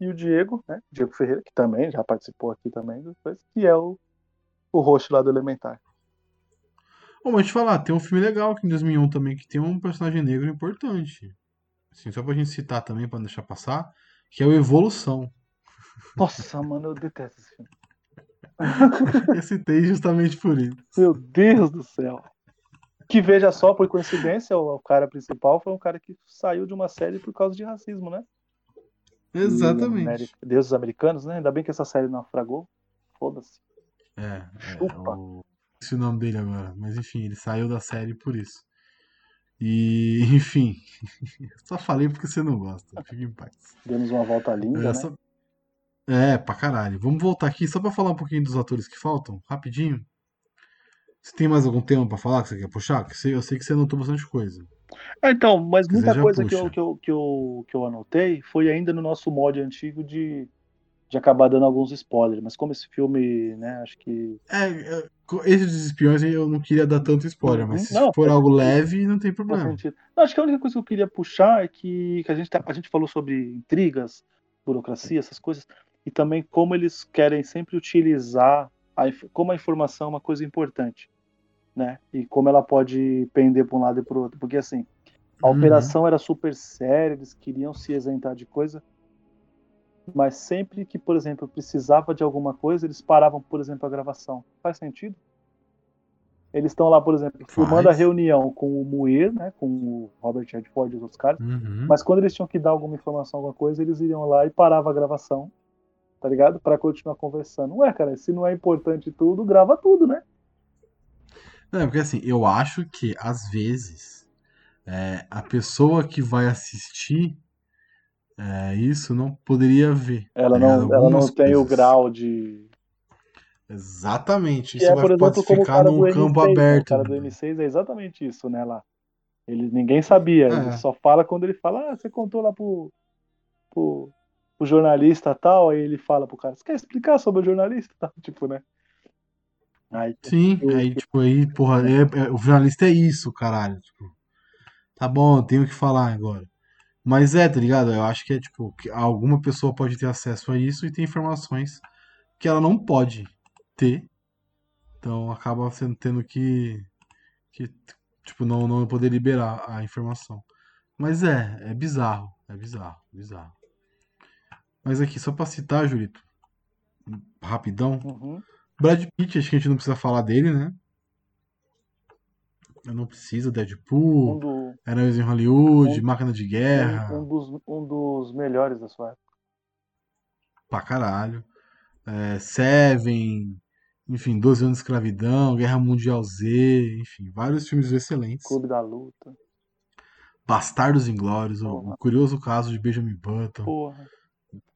e o Diego, né, Diego Ferreira, que também já participou aqui também, depois, que é o, o lá do Elementar. Ô, mas te falar, tem um filme legal aqui em 2001 também, que tem um personagem negro importante. assim, só pra gente citar também, pra não deixar passar, que é o Evolução. Nossa, mano, eu detesto esse filme. Eu citei justamente por isso. Meu Deus do céu. Que veja só, por coincidência, o, o cara principal foi um cara que saiu de uma série por causa de racismo, né? Exatamente. Ameri- Deuses Americanos, né? Ainda bem que essa série naufragou. Foda-se. É, é Chupa. o... Esse o nome dele agora. Mas enfim, ele saiu da série por isso. E, enfim. Só falei porque você não gosta. Fique em paz. Demos uma volta linda, É, né? é, pra caralho. Vamos voltar aqui só pra falar um pouquinho dos atores que faltam, rapidinho. Você tem mais algum tema pra falar que você quer puxar? Que você- eu sei que você anotou bastante coisa. Ah, então, mas muita coisa que eu, que, eu, que, eu, que eu anotei foi ainda no nosso mod antigo de, de acabar dando alguns spoilers. Mas como esse filme, né, acho que. É, é, esse dos espiões eu não queria dar tanto spoiler, mas se Uhum. Não, for faz algo leve, não tem problema. Não, acho que a única coisa que eu queria puxar é que, que a, gente tá- a gente falou sobre intrigas, burocracia, essas coisas, e também como eles querem sempre utilizar a, como a informação é uma coisa importante, né? E como ela pode pender para um lado e para o outro. Porque assim, a Uhum. operação era super séria, eles queriam se isentar de coisa, mas sempre que, por exemplo, precisava de alguma coisa, eles paravam, por exemplo, a gravação. Faz sentido? Eles estão lá, por exemplo, filmando a reunião com o Muir, né, com o Robert Redford e os outros caras, Uhum. mas quando eles tinham que dar alguma informação, alguma coisa, eles iriam lá e paravam a gravação, tá ligado? Pra continuar conversando. Ué, cara, se não é importante tudo, grava tudo, né? Não, é porque assim, eu acho que às vezes é, a pessoa que vai assistir é, isso não poderia ver. Ela tá não, ela não tem o grau de. Exatamente. Que Isso é, vai, por exemplo, ficar num campo M6. né? O aberto. cara do M6 é exatamente isso, né? Lá. Ele, ninguém sabia, É. ele só fala quando ele fala, ah, você contou lá pro, pro, pro jornalista tal, aí ele fala pro cara, você quer explicar sobre o jornalista? Tal, tipo, né? Aí, Sim, Eu- aí, tipo, aí, porra, é- é- o jornalista é isso, caralho. Tipo, tá bom, eu tenho que falar agora. Mas é, tá ligado? Eu acho que é, tipo, que alguma pessoa pode ter acesso a isso e tem informações que ela não pode ter. Então acaba sendo tendo que, que tipo, não, não poder liberar a informação. Mas é, é bizarro, é bizarro, bizarro. Mas aqui, só pra citar, Julito, rapidão, uhum. Brad Pitt, acho que a gente não precisa falar dele, né? Eu não preciso, um, Deadpool, do, Heróis em Hollywood, um- Máquina de Guerra, um, um dos, um dos melhores da sua época. pra caralho. É, Seven, enfim, 12 anos de escravidão, Guerra Mundial Z, enfim, vários filmes excelentes. Clube da Luta. Bastardos Inglórios, o, o curioso caso de Benjamin Button. Porra.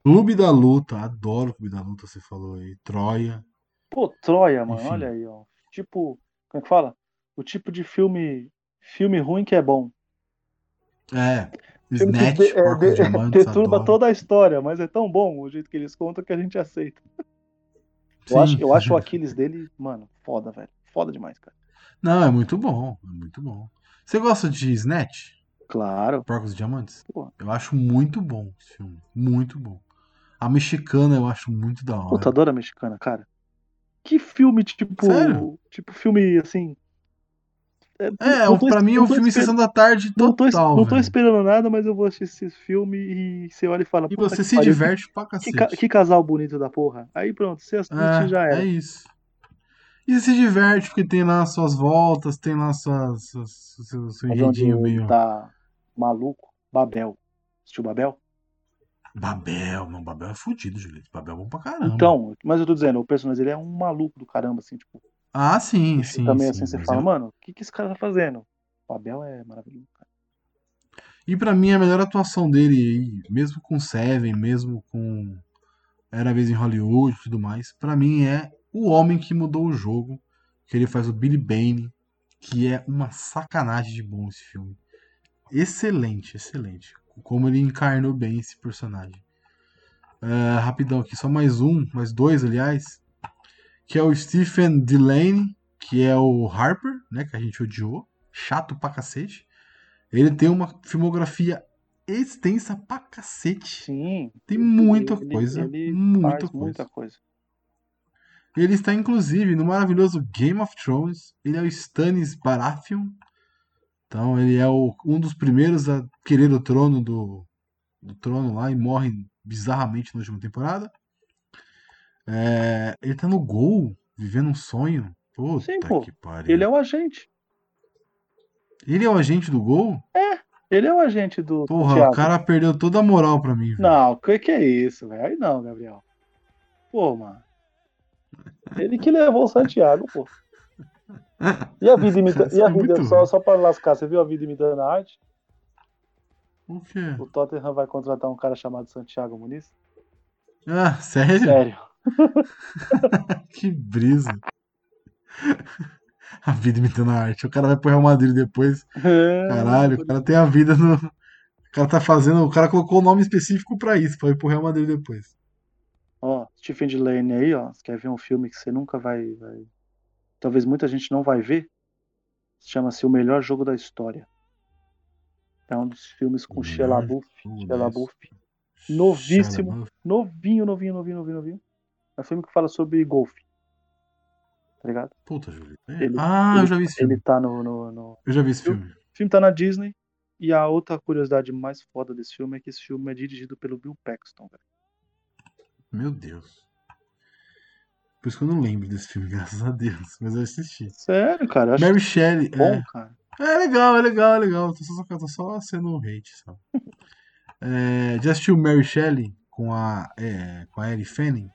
Clube da Luta, adoro Clube da Luta, você falou aí. Troia. Pô, Troia, mano, Enfim. olha aí, ó. Tipo, como é que fala? O tipo de filme filme ruim que é bom. É, Snatch, de- é, de- Diamantes, deturba adoro. toda a história, mas é tão bom o jeito que eles contam que a gente aceita. Eu acho, eu acho o Aquiles dele, mano, foda, velho. Foda demais, cara. Não, é muito bom, é muito bom. Você gosta de Snatch? Claro. Porcos e Diamantes? Pô. Eu acho muito bom esse filme. Muito bom. A mexicana eu acho muito da hora. Puta, adoro a mexicana, cara. Que filme, tipo. Sério? Tipo, filme assim. É, não tô pra mim é um filme esper- Sessão da Tarde Não tô, total, não tô esperando nada, mas eu vou assistir esse filme e você olha e fala. E "Puta você que se pariu, diverte pra Que, cacete. ca- que casal bonito da porra. Aí pronto, você assiste e já É, era. é isso. E você se diverte porque tem lá as suas voltas, tem lá suas, suas, seu, seu enredinho meio. tá maluco, Babel. Assistiu Babel? Babel, não, Babel é fudido, Julieta. Babel é bom pra caramba. Então, mas eu tô dizendo, o personagem ele é um maluco do caramba, assim, tipo. Ah, sim, sim. também sim, assim você mas fala, eu- mano, o que, que esse cara tá fazendo? O Babel é maravilhoso, cara. E pra mim a melhor atuação dele, mesmo com Seven, mesmo com Era Vez em Hollywood e tudo mais, pra mim é o homem que mudou o jogo, que ele faz o Billy Bane, que é uma sacanagem de bom esse filme. Excelente, excelente. Como ele encarnou bem esse personagem. É, rapidão aqui, só mais um, mais dois, aliás, que é o Stephen Delaney, que é o Harper, né, que a gente odiou, chato pra cacete. Ele tem uma filmografia extensa pra cacete. Sim. Tem muita ele- coisa, Ele muita coisa. muita coisa. Ele está inclusive no maravilhoso Game of Thrones. Ele é o Stannis Baratheon. Então ele é o- um dos primeiros a querer o trono do, do trono lá e morre bizarramente na última temporada. É, ele tá no gol, vivendo um sonho. Puta Sim, pô. que pariu. Ele é o agente. Ele é o agente do gol? Ele é o agente do Porra, o cara perdeu toda a moral pra mim, velho. Não, o que, que é isso, velho? Aí não, Gabriel. Pô, mano. Ele que levou o Santiago, pô. E a vida imitando. E a é vida, só, só pra lascar, você viu a vida imitando a arte? O quê? O Tottenham vai contratar um cara chamado Santiago Muniz? Ah, sério? Sério. Que brisa. A vida imitando a arte. O cara vai pro Real Madrid depois. Caralho, o cara tem a vida no. O cara tá fazendo. O cara colocou o nome específico pra isso, pra ir pro Real Madrid depois. Ó, Stephen Delaney aí, ó. Você quer ver um filme que você nunca vai. vai- Talvez muita gente não vai ver? Chama-se O Melhor Jogo da História. É um dos filmes com Shia LaBeouf. Novíssimo. Novinho, novinho, novinho, novinho, novinho. É um filme que fala sobre golfe. Tá ligado? Puta, Júlio. Ele- ah, eu ele- já vi esse filme. Ele tá no, no, no- Eu já vi esse Eu- filme. O filme tá na Disney. E a outra curiosidade mais foda desse filme é que esse filme é dirigido pelo Bill Paxton, velho. Meu Deus. Por isso que eu não lembro desse filme, graças a Deus. Mas eu assisti. Sério, cara. Eu acho Mary Shelley. bom, É, cara. é legal, é legal, é legal. Tô só, tô só sendo hate, só. É, já assistiu Mary Shelley com a, é, com a Ellie Fanning?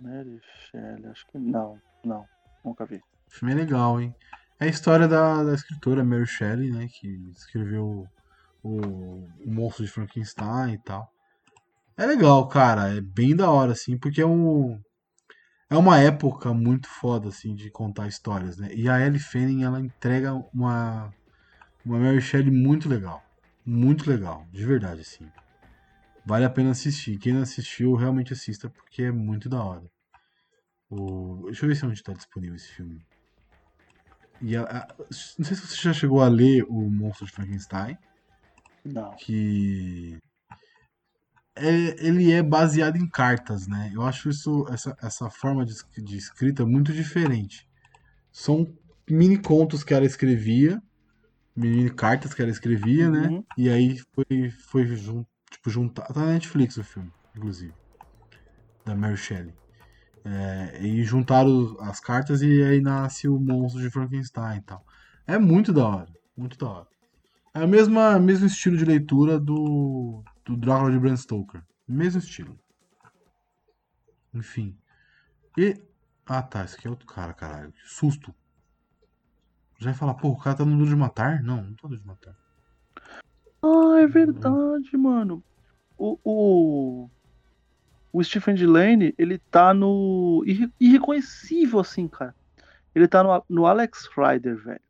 Mary Shelley, acho que não. Não, nunca vi. O filme é legal, hein? É a história da, da escritora Mary Shelley, né? Que escreveu o, o Monstro de Frankenstein e tal. É legal, cara. É bem da hora, assim, porque é um. É uma época muito foda, assim, de contar histórias, né? E a Ellie Fanning, ela entrega uma. Uma Mary Shelley muito legal. Muito legal, de verdade, assim. Vale a pena assistir. Quem não assistiu, realmente assista, porque é muito da hora. O... Deixa eu ver se onde está disponível esse filme. E a- a- não sei se você já chegou a ler o Monstro de Frankenstein, Não. que é- ele é baseado em cartas, né? Eu acho isso essa, essa forma de, de escrita muito diferente. São mini contos que ela escrevia, mini cartas que ela escrevia, né? Uhum. E aí foi foi jun, tipo juntar, tá na Netflix o filme, inclusive, da Mary Shelley. É, e juntaram as cartas e aí nasce o monstro de Frankenstein e tal. É muito da hora, muito da hora. É o mesmo estilo de leitura do, do Drácula de Bram Stoker. Mesmo estilo. Enfim. E. Ah tá, esse aqui é outro cara, caralho. Que susto. Já ia falar, pô, o cara tá no Duro de Matar? Não, não tá no Duro de Matar. Ah, é verdade, mano. O, o, o Stephen Delaney, ele tá no. irre- Irreconhecível, assim, cara. Ele tá no, no Alex Rider, velho.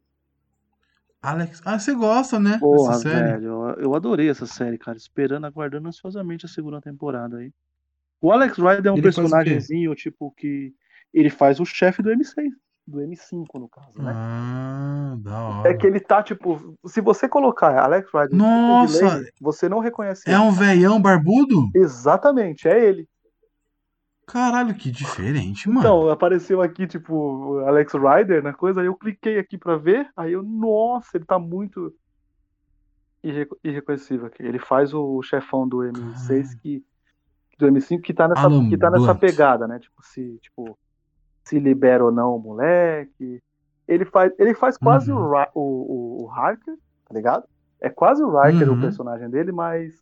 Alex. Ah, você gosta, né? Porra, dessa série? velho. Eu, adorei essa série, cara. Esperando, aguardando ansiosamente a segunda temporada aí. O Alex Rider é um Ele personagemzinho, tipo, que. Ele faz o chefe do M6. Do M5, no caso, né? Ah, da hora. É que ele tá, tipo. Se você colocar Alex Rider no Nossa! Delaney, você não reconhece É ele. um veião barbudo? Exatamente, é ele. Caralho, que diferente, mano. Então, apareceu aqui, tipo, Alex Rider na coisa, aí eu cliquei aqui pra ver, aí eu, nossa, ele tá muito irre- irreconhecível aqui. Ele faz o chefão do M6 que do M5 que tá nessa Alan que tá nessa pegada, né? Tipo, se, tipo, se libera ou não o moleque. Ele faz, ele faz quase Uhum. o, o, o, o Harker, tá ligado? É quase o Riker Uhum. o personagem dele, mas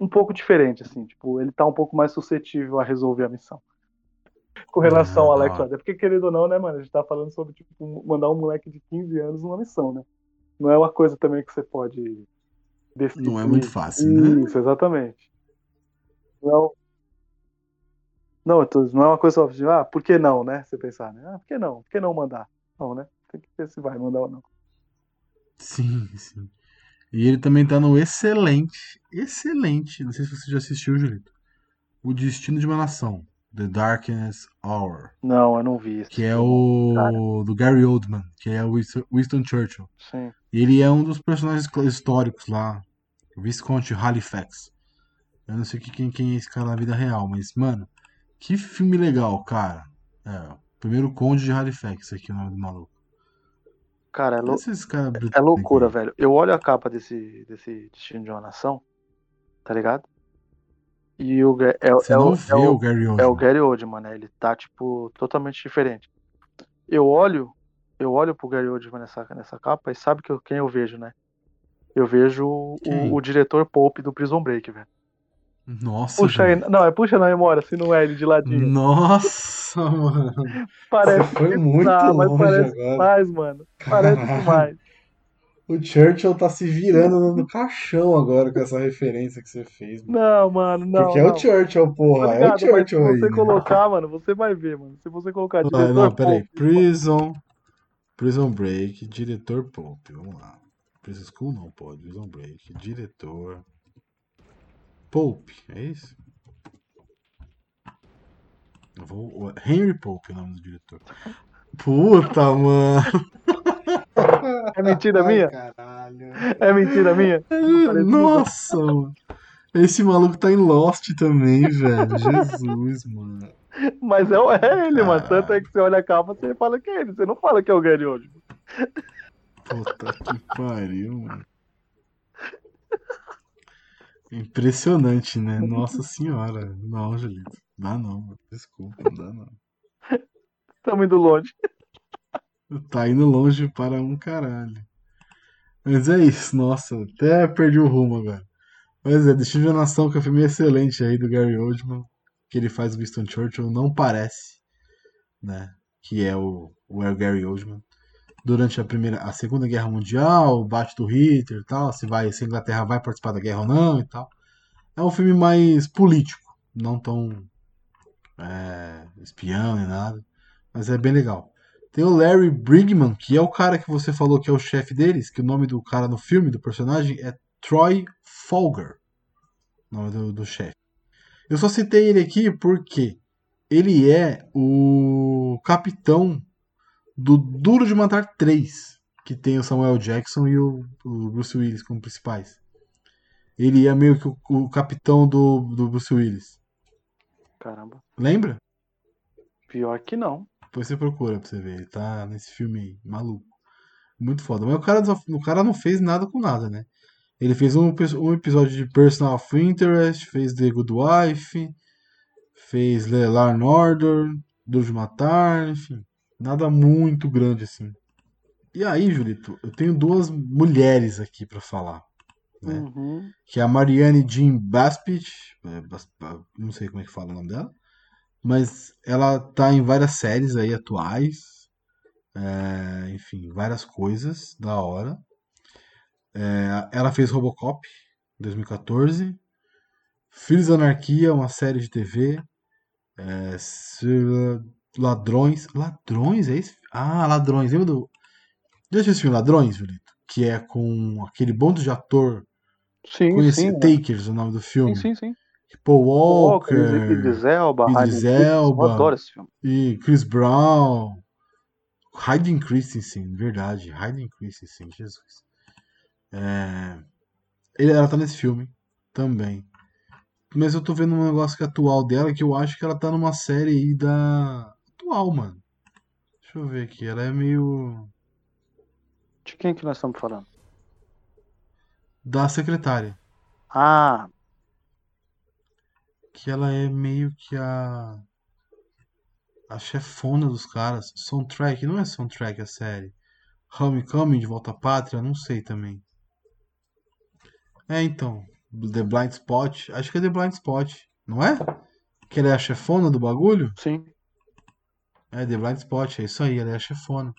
um, pouco diferente, assim. Tipo, ele tá um pouco mais suscetível a resolver a missão. Com relação Ah, ao Alex. Rider. Porque, querendo ou não, né, mano? A gente tá falando sobre, tipo, mandar um moleque de 15 anos numa missão, né? Não é uma coisa também que você pode decidir. Não é muito fácil, né? Isso, exatamente. Não, não, eu tô- não é uma coisa só de, ah, por que não, né? Você pensar, né? Ah, por que não? Por que não mandar? Não, né? Tem que ver se vai mandar ou não. Sim, sim. E ele também tá no excelente, excelente. Não sei se você já assistiu, Julito. O Destino de uma Nação. The Darkness Hour. Não, eu não vi isso. Que é o do Gary Oldman, que é o Winston- Churchill. Sim. E ele é um dos personagens históricos lá. O Visconde Halifax. Eu não sei que- quem, quem é esse cara na vida real, mas, mano, que filme legal, cara. É, primeiro Conde de Halifax, aqui é o nome do maluco. Cara, é, lou- caras é loucura, velho. Eu olho a capa desse, desse Destino de uma Nação, tá ligado? E o Ga- é, Você é, não é, o, o, Gary é o Oldman. Gary Oldman, né? Ele tá, tipo, totalmente diferente. Eu olho, eu olho pro Gary Oldman nessa, nessa capa e sabe que eu- quem eu vejo, né? Eu vejo o, o diretor Pope do Prison Break, velho. Nossa, Puxa aí, não, é puxa na memória, se não é ele de ladinho. Nossa, mano. Parece Você foi muito mas longe parece agora. demais, mano. Parece Caralho. demais. O Churchill tá se virando no, caixão agora com essa referência que você fez, mano. Não, mano, não. Porque é não. o Churchill, porra. É o mas se Churchill aí. você né? colocar, mano, você vai ver, mano. Se você colocar diretor não, peraí. Pope, Prison. Prison Break, diretor Pope. Vamos lá. Prison School não pode. Prison Break, diretor. Pope, é isso? Eu vou. Henry Pope é o nome do diretor. Puta, mano. É mentira minha? Caralho. É mentira minha? Nossa, mano. Esse maluco tá em Lost também, velho. Jesus, mano. Mas é, o- é ele, mano. Tanto é que você olha a capa, você fala que é ele. Você não fala que é o Gary Oldman. Puta que pariu, mano. Impressionante, né? Nossa senhora. Não, Julito. Dá não. Desculpa, não dá não. Estamos indo longe. Tá indo longe para um caralho. Mas é isso, nossa, até perdi o rumo agora. Mas é, Destino de Nação, que é um filme excelente aí do Gary Oldman, que ele faz o Winston Churchill, não parece, né, que é o, o Gary Oldman. Durante a primeira, a Segunda Guerra Mundial, bate do Hitler e tal, se vai, se a Inglaterra vai participar da guerra ou não e tal. É um filme mais político, não tão é, espião nem nada, mas é bem legal. Tem o Larry Brigman, que é o cara que você falou que é o chefe deles, que o nome do cara no filme, do personagem, é Troy Folger. Nome do, do chefe. Eu só citei ele aqui porque ele é o capitão do Duro de Matar 3, que tem o Samuel Jackson e o, o Bruce Willis como principais. Ele é meio que o, o capitão do, do Bruce Willis. Caramba. Lembra? Pior que não. Depois você procura pra você ver. Ele tá nesse filme aí, maluco. Muito foda. Mas o cara, o cara não fez nada com nada, né? Ele fez um, um episódio de Personal of Interest, fez The Good Wife, fez Le- Law and Order, Duro de Matar, enfim. Nada muito grande assim. E aí, Julito, eu tenho duas mulheres aqui pra falar. Né? Uhum. que é a Marianne Jean Baspit, é, não sei como é que fala o nome dela, mas ela tá em várias séries aí atuais, é, enfim, várias coisas da hora. É, ela fez Robocop, em 2014, Filhos da Anarquia, uma série de TV, é, Ladrões, Ladrões, é isso? Ah, Ladrões, lembra do... Já assistiu esse filme Ladrões, Julito? Que é com aquele bando de ator Sim, Conheci sim. né? Takers, o nome do filme. Sim, sim, sim. Paul Walker, Walker Idris Elba. Eu adoro esse filme. e Chris Brown. Hayden Christensen, verdade. Hayden Christensen, Jesus. É, ele- ela tá nesse filme também. Mas eu tô vendo um negócio que é atual dela, que eu acho que ela tá numa série aí da. Atual, mano. Deixa eu ver aqui. Ela é meio. De quem que nós estamos falando? Da secretária. Ah, que ela é meio que a a chefona dos caras. Soundtrack, não é soundtrack a série. Homecoming de Volta à Pátria, não sei também. É, então, The Blind Spot, acho que é The Blind Spot, não é? Que ela é a chefona do bagulho? sim. É, The Blind Spot, é isso aí, ela é a chefona.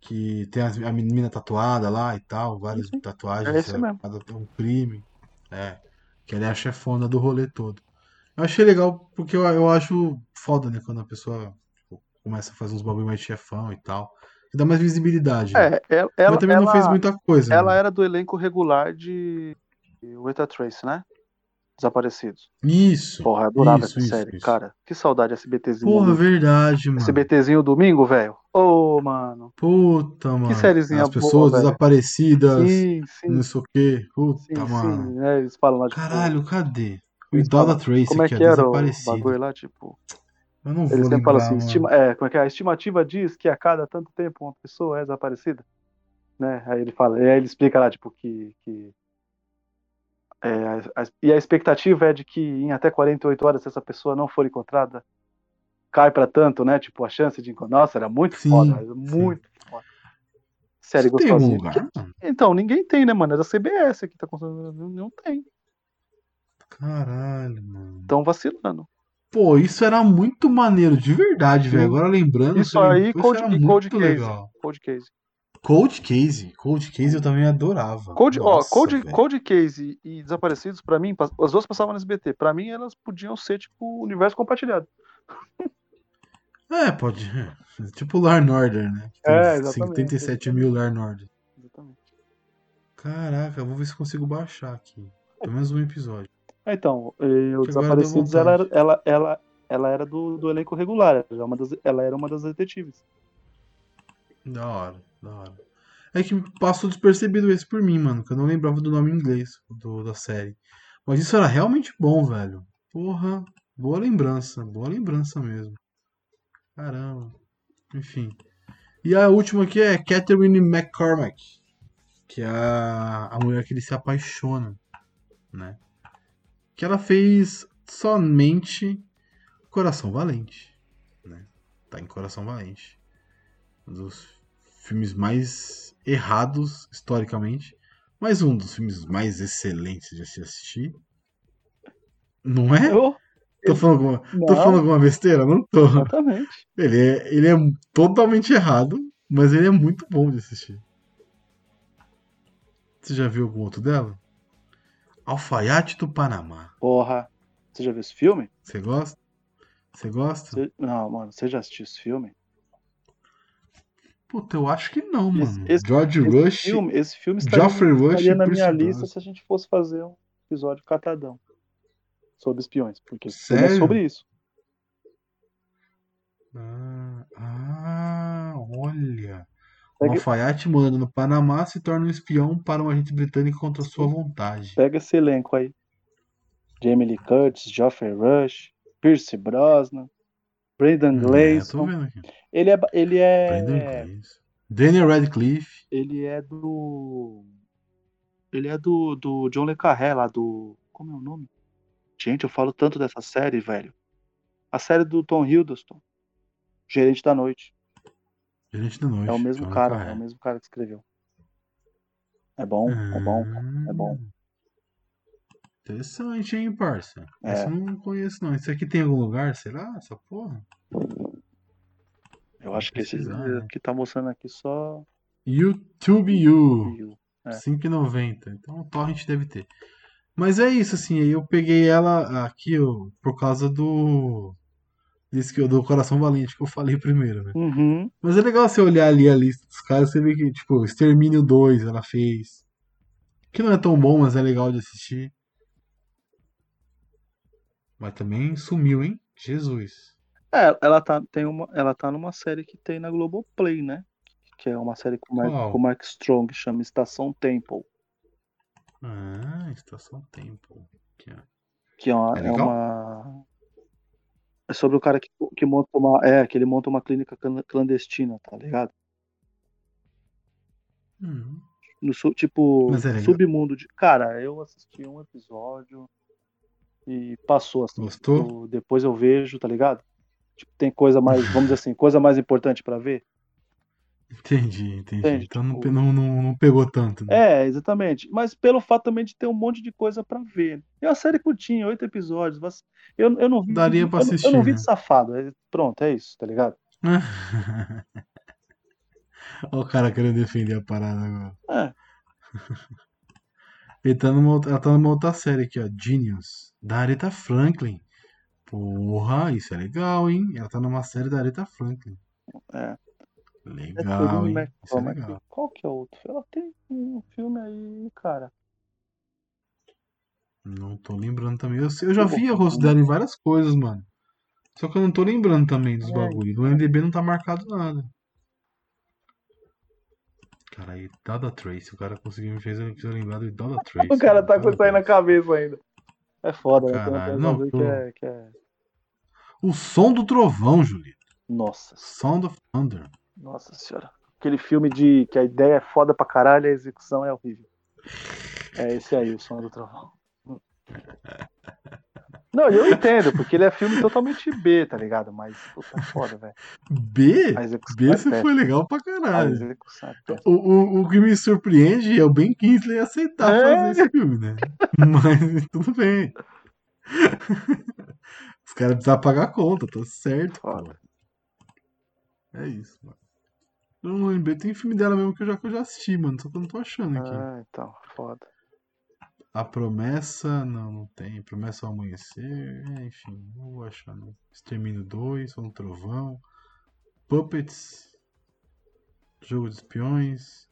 Que tem as- a menina tatuada lá e tal, várias Sim, tatuagens. é esse mesmo. a Um crime. É. Que ela é a chefona do rolê todo. Eu achei legal porque eu, eu acho foda, né? Quando a pessoa tipo, começa a fazer uns bagulho mais chefão e tal. Que dá mais visibilidade. né? É, ela, ela, Mas também não ela- fez muita coisa. ela né? era do elenco regular de Weta Trace, né? Desaparecidos. Isso. Porra, adorava isso, essa isso, série. isso. Cara, que saudade SBTzinho. Porra, domingo. verdade, mano. SBTzinho domingo, velho. Ô, mano. Puta, mano. sériezinha As boa, pessoas velho. desaparecidas. Sim, sim, Não sei o quê. Puta, sim, mano. sim. É, eles falam lá, tipo, Caralho, cadê? O eles Idol da falam- Tracy como é que ó, era o bagulho lá, tipo... Eu não vou Ele sempre fala assim, estima- é, como é que é? A estimativa diz que a cada tanto tempo uma pessoa é desaparecida. Né? Aí ele fala, e aí ele explica lá, tipo, que. que é, a- a- e a expectativa é de que em até 48 horas, se essa pessoa não for encontrada, cai pra tanto, né? Tipo, a chance de encontrar. Nossa, era muito Sim, foda, era sim. muito foda. Tem algum gostosinha. lugar? mano? Então, ninguém tem, né, mano? É da CBS aqui, tá construindo. Não, tem. Caralho, mano. Estão vacilando. Pô, isso era muito maneiro, de verdade, velho. Agora lembrando. Isso aí, Cold, era muito Cold Case. legal. Cold Case. Cold Case. Cold Case eu também adorava. Cold, ó, Nossa, Cold, velho. Cold Case e Desaparecidos, pra mim, as duas passavam no SBT. Pra mim, elas podiam ser, tipo, universo compartilhado. É, pode. é. Tipo Lar Norder, né? Que tem É, exatamente. 77 mil Lar Norder. Exatamente. Caraca, vou ver se consigo baixar aqui. Pelo menos um episódio. É, Então, eh, o Desaparecidos, ela era, ela, ela, ela era do, do elenco regular. Ela era, uma das, ela era uma das detetives. Da hora, da hora. É que passou despercebido esse por mim, mano, que eu não lembrava do nome em inglês do, da série. Mas isso era realmente bom, velho. Porra, boa lembrança, boa lembrança mesmo. Caramba. Enfim. E a última aqui é Catherine McCormack, que é a, mulher que ele se apaixona, né? Que ela fez somente Coração Valente, né? Tá em Coração Valente. Um dos filmes mais errados historicamente, mas um dos filmes mais excelentes de se assistir. Não é? Eu, Tô falando alguma, tô Não. falando alguma besteira? Não tô. exatamente. Ele é, ele é totalmente errado, mas ele é muito bom de assistir. Você já viu algum outro dela? Alfaiate do Panamá. Porra. Você já viu esse filme? Você gosta? Você gosta? Você- Não, mano, você já assistiu esse filme? Puta, eu acho que não, Esse- mano. esse- George Esse Rush, filme, esse filme estaria, Rush estaria na minha lista se a gente fosse fazer um episódio catadão sobre espiões. Porque o filme Sério? é sobre isso. Ah, ah, olha. Pega- alfaiate morando no Panamá se torna um espião para um agente britânico contra sua vontade. Pega esse elenco aí. Jamie Lee Curtis, Geoffrey Rush, Pierce Brosnan, Brendan É, tô Gleeson. aqui. ele é, ele é. Daniel Radcliffe. ele é do, ele é do, do John le Carré lá do, como é o nome? Gente, eu falo tanto dessa série, velho. A série do Tom Hiddleston, Gerente da Noite. Gerente da noite. É o mesmo John cara, é o mesmo cara que escreveu. É bom, é bom. é bom. Interessante, hein, parça? É. Essa eu não conheço, não. Isso aqui tem algum lugar, será? Essa porra? Eu acho que esse né? que tá mostrando aqui só YouTube U. É. 5,90. Então o torrent deve ter. Mas é isso, assim. Aí eu peguei ela aqui ó, por causa do. Desse que eu do Coração Valente que eu falei primeiro, né? Uhum. Mas é legal você olhar ali a lista dos caras, você vê que, tipo, Extermínio 2 ela fez. Que não é tão bom, mas é legal de assistir. Mas também sumiu, hein? Jesus. É, ela tá, tem uma, ela tá numa série que tem na Globoplay, né? Que é uma série com o Mark, com Strong, que chama Estação Temple. Ah, Estação Tempo. Aqui, ó. Que é uma. É É, uma... é sobre o cara que, que monta uma. É, que ele monta uma clínica clan- clandestina, tá ligado? Hum. No, tipo, é submundo de. Cara, eu assisti um episódio e passou assim. Gostou? Eu- depois eu vejo, tá ligado? Tipo, tem coisa mais, vamos dizer assim, coisa mais importante pra ver. Entendi, entendi. Entende? Então não, Tipo- não, não, não pegou tanto, né? É, exatamente. Mas pelo fato também de ter um monte de coisa pra ver. É uma série curtinha, oito episódios. Eu, eu não vi. Daria pra eu, assistir, Eu não vi né? de safado. é- Pronto, é isso, tá ligado? Olha o cara querendo defender a parada agora. É. Ele tá numa, ela tá numa outra série aqui, ó. Genius, da Aretha Franklin. Porra, isso é legal, hein? Ela tá numa série da Aretha Franklin. É. Legal, Catherine hein? Isso é legal. Qual que é o outro? Ela tem um filme aí, cara. Não tô lembrando também. Eu, eu já vi o rosto dela em várias coisas, mano. Só que eu não tô lembrando também dos É. bagulhos. No MDB não tá marcado nada. Cara, aí, Dada Trace. O cara conseguiu me eu lembrar do Dada Trace. O cara tá com isso aí na cabeça ainda. É foda, né? Caralho, não, tô- que é, que é. O Som do Trovão, Julito. Nossa, Sound of Thunder. nossa senhora. Aquele filme de que a ideia é foda pra caralho e a execução é horrível. É esse aí, o som do trovão. Não, eu entendo, porque ele é filme totalmente B, tá ligado? Mas, puta, é foda, velho. B? B é você foi legal pra caralho. é. O, o, o que me surpreende é o Ben Kingsley aceitar É. fazer esse filme, né? Mas tudo bem. Os caras precisam pagar a conta, tá certo. Foda. É isso, mano. Não lembrei, tem filme dela mesmo que eu já, que eu já assisti, mano. Só que eu não tô achando aqui. Ah, então, foda. A Promessa, não, não tem. Promessa ao Amanhecer, é, enfim, não vou achar não. Extermínio 2, Som do Trovão, Puppets, Jogo de Espiões,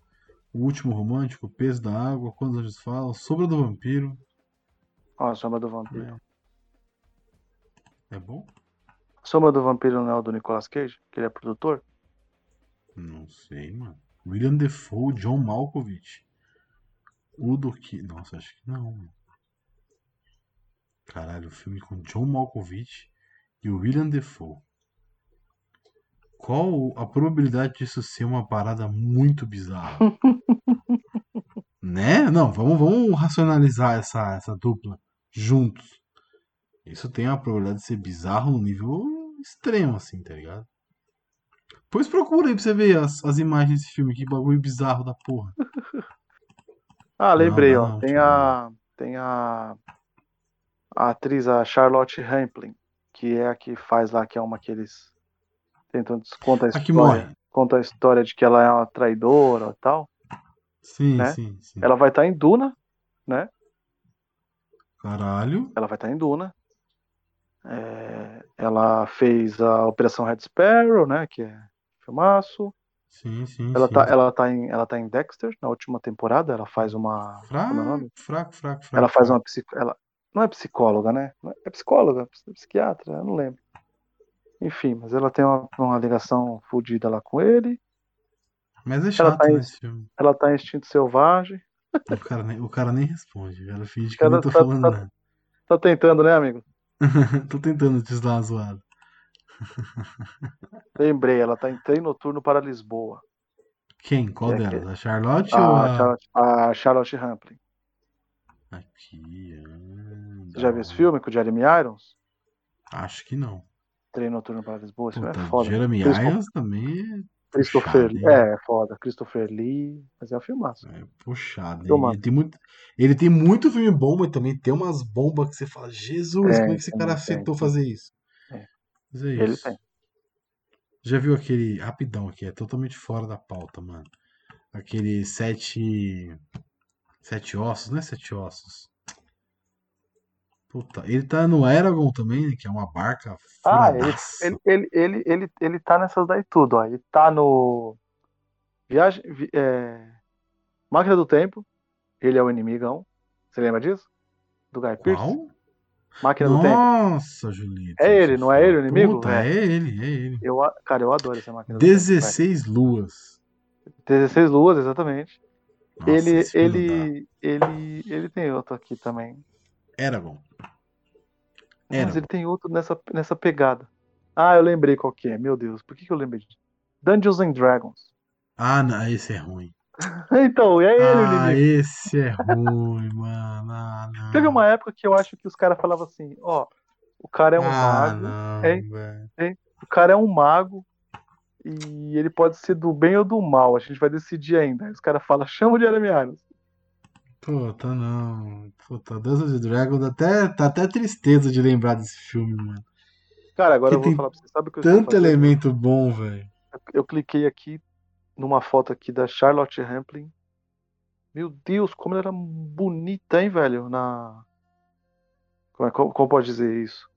O Último Romântico, O Peso da Água, Quando os Anjos Falam, Sombra do Vampiro. Ó, a Sombra do Vampiro. É bom? Sombra do Vampiro não é o do Nicolas Cage? Que ele é produtor? Não sei, mano. William Defoe, John Malkovich. Udo que. Nossa, acho que não. Caralho, o filme com John Malkovich e o William Defoe. Qual a probabilidade disso ser uma parada muito bizarra? né? Não, vamos, vamos racionalizar essa, essa dupla juntos. Isso tem a probabilidade de ser bizarro no nível extremo, assim, tá ligado? Pois procura aí pra você ver as, as imagens desse filme, que bagulho bizarro da porra. Ah, lembrei, Não, ó. não, tem tipo, a. Tem a. A atriz, a Charlotte Rampling, que é a que faz lá, que é uma que eles tentam conta a história. morre. Conta a história de que ela é uma traidora e tal. Sim, né? sim, sim. Ela vai estar em Duna, né? Caralho. Ela vai estar em Duna. É, ela fez a Operação Red Sparrow, né? Que é filmaço. Sim, sim, Ela sim. tá, ela, tá em, ela tá em Dexter, na última temporada. Ela faz uma. Como é nome? Fraco, fraco, fraco, fraco. Ela faz fraco. uma psico... ela não é psicóloga, né? Não é- psicóloga, é psiquiatra, eu não lembro. Enfim, mas ela tem uma, uma ligação fodida lá com ele. Mas é ela chato tá em- filme. Ela tá em instinto selvagem. O cara, nem, o cara nem responde. Cara finge que eu nem tô tá- falando tá- nada. Tá tentando, né, amigo? tô tentando te dar uma zoada. Lembrei, ela tá em trem noturno para Lisboa. Quem? Qual Que é delas? que- A Charlotte ou A a. Charlotte, a Charlotte Rampling. Aqui. ah, Você já viu esse filme com o Jeremy Irons? Acho que não. Trem noturno para Lisboa. Puta, é foda. Jeremy Christopher- Irons também Christopher puxado, Lee. É, é foda. Christopher Lee. Mas é um filmaço. é, é puxado. Toma. Ele, tem muito, ele tem muito filme bom, mas também tem umas bombas que você fala, Jesus, Tem, como é que esse cara aceitou fazer isso? Mas é Ele isso. tem. Já viu aquele. Rapidão aqui, é totalmente fora da pauta, mano. Aquele sete. Sete ossos, não é sete ossos. Puta, ele tá no Aragon também, né, que é uma barca Ah, ele, furadaça. ele, ele, ele, ele, ele tá nessas daí tudo, ó. Ele tá no. Viagem. vi- é, Máquina do Tempo. Ele é o inimigão. Você lembra disso? Do Guy? Qual? Máquina do Tempo. Nossa, Julito. É ele, não é ele o inimigo? Puta, É. é ele, é ele. Eu, cara, eu adoro essa máquina do tempo. 16 luas. velho. 16 luas, exatamente. Nossa, ele, ele, ele, ele tem outro aqui também. Eragon. Mas Eragon. ele tem outro nessa, nessa pegada. Ah, eu lembrei qual que é. Meu Deus, por que, que eu lembrei disso? Dungeons and Dragons. Ah, não, esse é ruim. Então, é ele o Ah, inimigo. esse é ruim, mano. Ah. Teve uma época que eu acho que os caras falavam assim, ó, o cara é um ah, mago, não, hein? velho. o cara é um mago e ele pode ser do bem ou do mal, a gente vai decidir ainda. Aí os caras falam, chama o Jeremy Irons. Puta, não. Puta, Dungeons and Dragons, até, tá até tristeza de lembrar desse filme, mano. Cara, agora Que eu vou falar pra você, sabe o que eu Tanto elemento bom, velho. Eu cliquei aqui numa foto aqui da Charlotte Rampling. Meu Deus, como ela era bonita, hein, velho? Na. Como, é- como- como pode dizer isso?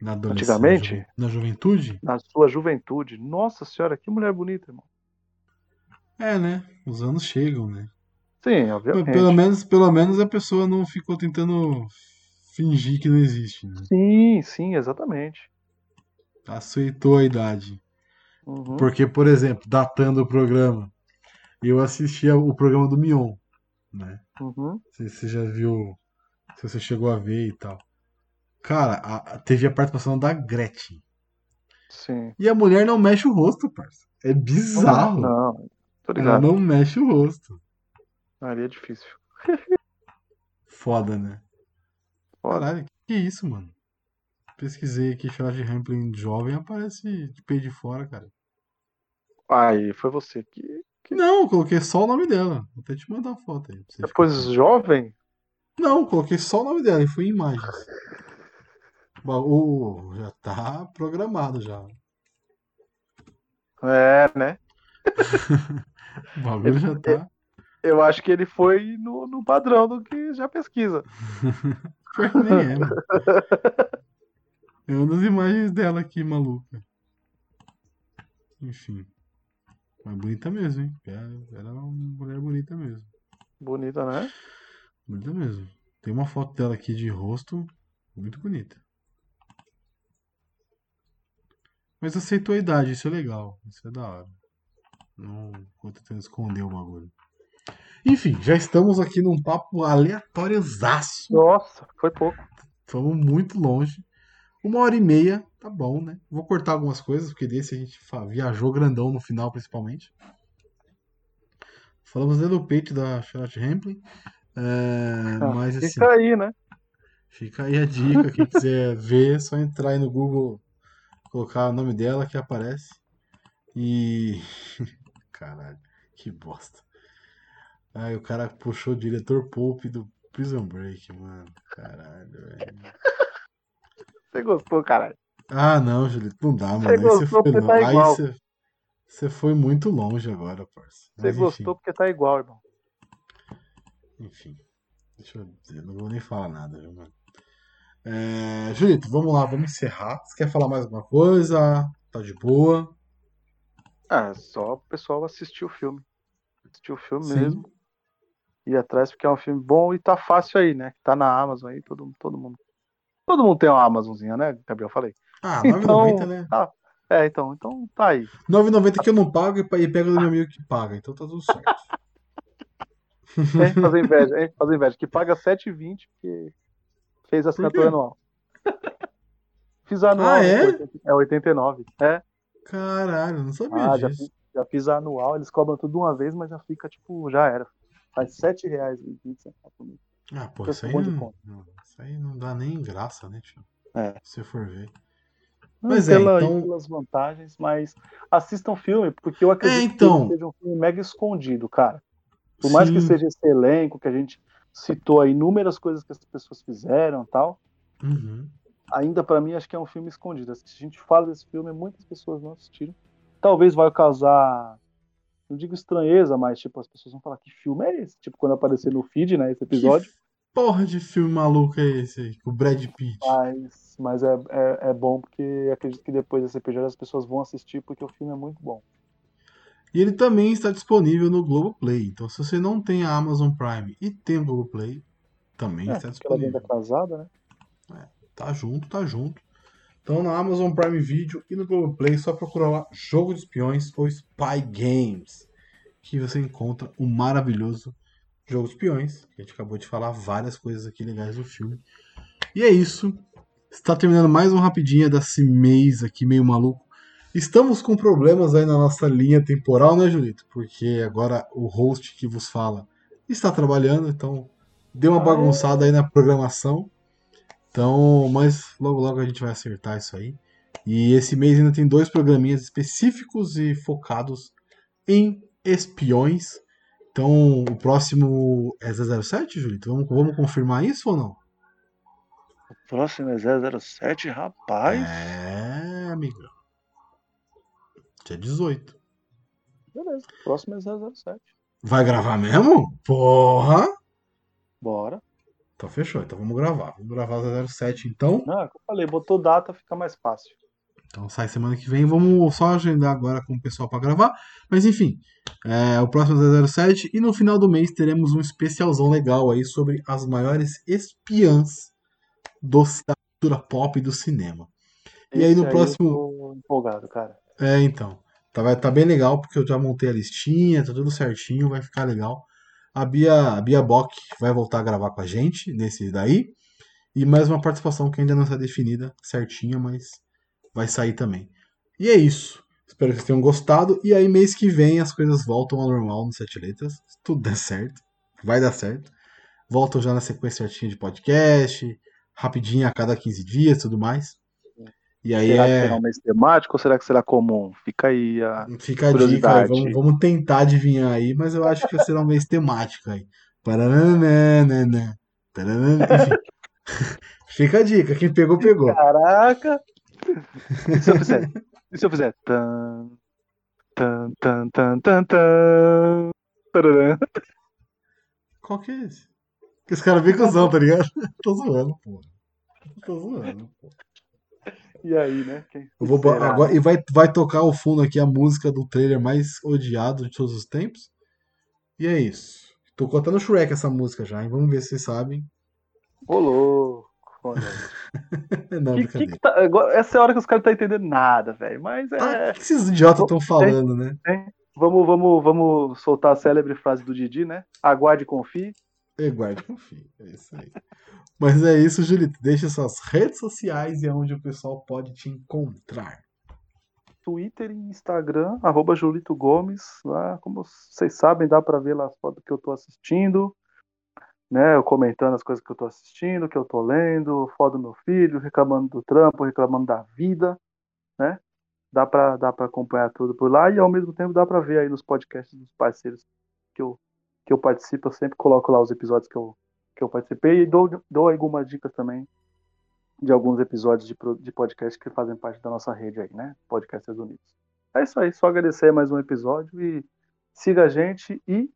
Na. Antigamente? na Na juventude? Na sua juventude. Nossa senhora, que mulher bonita, irmão. É, né? Os anos chegam, né? Sim, obviamente. Pelo menos, pelo menos a pessoa não ficou tentando fingir que não existe, né? Sim, sim, exatamente. Aceitou a idade. Uhum. Porque, por exemplo, datando o programa, eu assistia o programa do Mion, né? Uhum. Se você já viu, se você chegou a ver e tal. Cara, a, a- teve a participação da Gretchen. Sim. E a mulher não mexe o rosto, parça. É bizarro. Não, tô Ela ligado. não mexe o rosto. Ali é difícil. Foda, né? Foda. Caralho, que isso, mano? Pesquisei aqui Charlotte Rampling jovem, aparece de peito de fora, cara. Aí, foi você que. Não, eu coloquei só o nome dela. Vou até te mandar a foto aí. Depois ficar- jovem? Não, coloquei só o nome dela e fui em imagens. O já tá programado já. É, né? O bagulho já tá. Eu acho que ele foi no, no padrão do que já pesquisa. Que nem é, É uma das imagens dela aqui, maluca. Enfim. Mas bonita mesmo, hein? Era era uma mulher bonita mesmo. Bonita, né? Bonita mesmo. Tem uma foto dela aqui de rosto muito bonita. Mas aceitou a idade, isso é legal. Isso é da hora. Não vou tentando esconder o bagulho. Enfim, já estamos aqui num papo aleatóriozaço. Nossa, foi pouco. Fomos muito longe. Uma hora e meia, tá bom, né? Vou cortar algumas coisas, porque desse a gente viajou grandão no final, principalmente. Falamos dentro do peito da Charlotte Rampling. É, mas assim, Fica aí, né? fica aí a dica. Quem quiser ver, é só entrar aí no Google, colocar o nome dela que aparece. E. Caralho, que bosta. Aí o cara puxou o diretor Pope do Prison Break, mano. Caralho, velho. Você gostou, caralho. Ah, não, Julito, não dá, mano. Você gostou porque tá igual. você, foi muito longe agora, parça. Você gostou porque tá igual, irmão. Enfim, enfim. Deixa eu dizer, não vou nem falar nada, viu, mano? É, Julito, vamos lá, vamos encerrar. Você quer falar mais alguma coisa? Tá de boa? Ah, só o pessoal assistir o filme. Assistir o filme Sim. mesmo. Ir atrás porque é um filme bom e tá fácil aí, né? Tá na Amazon aí, todo, todo mundo. Todo mundo tem uma Amazonzinha, né, Gabriel? Falei. Ah, Então, 9,90, né? tá. É, então, então tá aí. 9,90 que eu não pago e pego do meu amigo que paga, então tá tudo certo. A gente fazer inveja, a gente fazer inveja. Que paga 7,20 porque fez assinatura quê? anual. Fiz anual. Ah, é? É 89. É. Caralho, não sabia Ah, já disso. fiz, já fiz a anual. Eles cobram tudo uma vez, mas já fica, tipo, já era. Faz 7 reais e 20 centavos por mês. Ah, pô, isso aí, não, isso aí não dá nem graça, né, tio? É. Se você for ver. Mas é, pela- então- pelas vantagens, mas assistam o filme, porque eu acredito É, então. que seja um filme mega escondido, cara. Por mais que Sim. seja esse elenco, que a gente citou aí inúmeras coisas que as pessoas fizeram e tal, Uhum. ainda pra mim acho que é um filme escondido. Se a gente fala desse filme, muitas pessoas não assistiram. Talvez vai causar, não digo estranheza, mas tipo, as pessoas vão falar que filme é esse? Tipo, quando aparecer no feed, né, esse episódio. Que porra de filme maluco é esse aí? Com o Brad Pitt. Mas, mas é, é, é bom porque acredito que depois desse episódio as pessoas vão assistir porque o filme é muito bom. E ele também está disponível no Globoplay. Então, se você não tem a Amazon Prime e tem o Globoplay, também É, está disponível. casada, né? Tá junto, tá junto. Então, na Amazon Prime Video e no Globoplay, só procurar lá Jogo de Espiões ou Spy Games, que você encontra o maravilhoso Jogo de Espiões. que A gente acabou de falar várias coisas aqui legais do filme. E é isso. Está terminando mais um rapidinha desse mês aqui, meio maluco. Estamos com problemas aí na nossa linha temporal, né, Julito? Porque agora o host que vos fala está trabalhando, então deu uma Ah, bagunçada aí na programação. Então, mas logo logo a gente vai acertar isso aí. E esse mês ainda tem dois programinhas específicos e focados em espiões. Então, o próximo é 007, Julito? Vamos, vamos confirmar isso ou não? O próximo é 007, rapaz. É, amigão. Dia 18. Beleza, o próximo é 007. Vai gravar mesmo? Porra! Bora. Então fechou, então vamos gravar. Vamos gravar 007 então. Não, é o que eu falei, botou data, fica mais fácil. Então sai semana que vem. Vamos só agendar agora com o pessoal para gravar. Mas enfim, é, o próximo é 007 e no final do mês teremos um especialzão legal aí sobre as maiores espiãs do, da cultura pop e do cinema. E aí no Esse próximo- Eu tô empolgado, cara. É, então. Tá, vai tá bem legal, porque eu já montei a listinha, tá tudo certinho, vai ficar legal. A Bia, a Bia Bock vai voltar a gravar com a gente nesse daí. E mais uma participação que ainda não está definida certinha, mas vai sair também. E é isso. Espero que vocês tenham gostado. E aí, mês que vem, as coisas voltam ao normal no Sete Letras. Tudo der certo. Vai dar certo. Voltam já na sequência certinha de podcast. Rapidinho a cada 15 dias tudo mais. E aí será é. que será um mês temático ou será que será comum? Fica aí a. Fica a dica, vamos, vamos tentar adivinhar aí, mas eu acho que será um mês temático aí. Paranana, taranana, enfim. Fica a dica, quem pegou, pegou. Caraca! E se eu fizer? E se eu fizer? Tan, tan, tan, tan, tan, tan, tararã. Qual que é esse? Esse cara bem cuzão, tá ligado? Tô zoando, pô. Tô zoando, pô. E aí, né? Quem Eu vou, agora, e vai, vai tocar ao fundo aqui a música do trailer mais odiado de todos os tempos. E é isso. Tô contando Shrek essa música já, hein? Vamos ver se vocês sabem. Ô, louco. Não, Que- que que tá- essa é a hora que os caras não estão entendendo nada, velho. Mas Ah, é. o que esses idiotas estão falando, né? Vamos, vamos, vamos soltar a célebre frase do Didi, né? Aguarde e confie. E guarde e confie. É isso aí. Mas é isso, Julito. Deixa suas redes sociais e é onde o pessoal pode te encontrar. Twitter e Instagram, arroba Julito Gomes. Lá, como vocês sabem, dá pra ver lá as fotos que eu tô assistindo, né? Eu comentando as coisas que eu tô assistindo, que eu tô lendo, foto do meu filho, reclamando do trampo, reclamando da vida, né? Dá pra, dá pra acompanhar tudo por lá e ao mesmo tempo dá pra ver aí nos podcasts dos parceiros que eu, que eu participo. Eu sempre coloco lá os episódios que eu, que eu participei e dou, dou algumas dicas também de alguns episódios de, de podcast que fazem parte da nossa rede aí, né? Podcasters Unidos. É isso aí, só agradecer mais um episódio e siga a gente e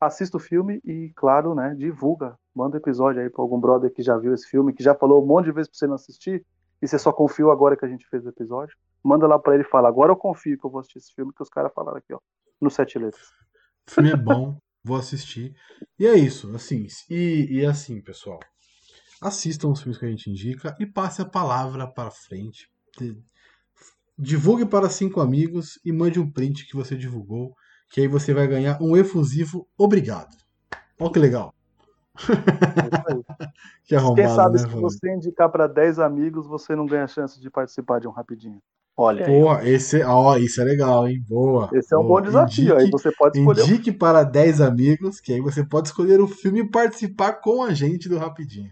assista o filme e, claro, né, divulga. Manda o episódio aí para algum brother que já viu esse filme, que já falou um monte de vezes para você não assistir e você só confiou agora que a gente fez o episódio. Manda lá para ele e fala, agora eu confio que eu vou assistir esse filme que os caras falaram aqui, ó, no Sete Letras. O filme é bom, vou assistir. E é isso, assim. E, e assim, pessoal. Assistam os filmes que a gente indica e passe a palavra para frente. Divulgue para cinco amigos e mande um print que você divulgou, que aí você vai ganhar um efusivo obrigado. Olha que legal. É. Que arrombado, Quem sabe né, se você indicar para 10 amigos, você não ganha chance de participar de um rapidinho. Olha aí. Porra, esse, ó, isso é legal, hein? Boa. Esse é um boa. bom desafio. Aí Indique- você pode escolher Indique para 10 amigos, que aí você pode escolher o filme e participar com a gente do Rapidinho.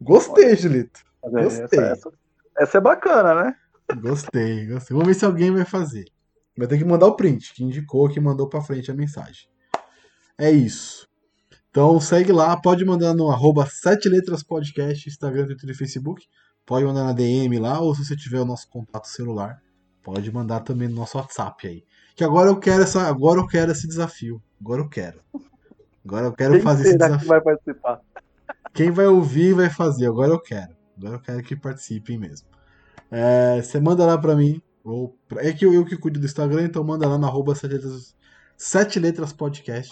Gostei, Julito. É, Gostei. Essa, essa, essa é bacana, né? Gostei, gostei. Vamos ver se alguém vai fazer. Vai ter que mandar o print, que indicou, que mandou pra frente a mensagem. É isso. Então segue lá, pode mandar no arroba 7 letras podcast, Instagram, Twitter e Facebook. Pode mandar na DM lá, ou se você tiver o nosso contato celular, pode mandar também no nosso WhatsApp aí. Que agora eu quero essa, agora eu quero esse desafio. Agora eu quero. Agora eu quero Quem fazer esse desafio. que vai participar? Quem vai ouvir vai fazer. Agora eu quero. Agora eu quero que participem mesmo. É, você manda lá pra mim. Ou pra- é que eu, eu que cuido do Instagram, então manda lá no arroba sete letras, sete letras podcast.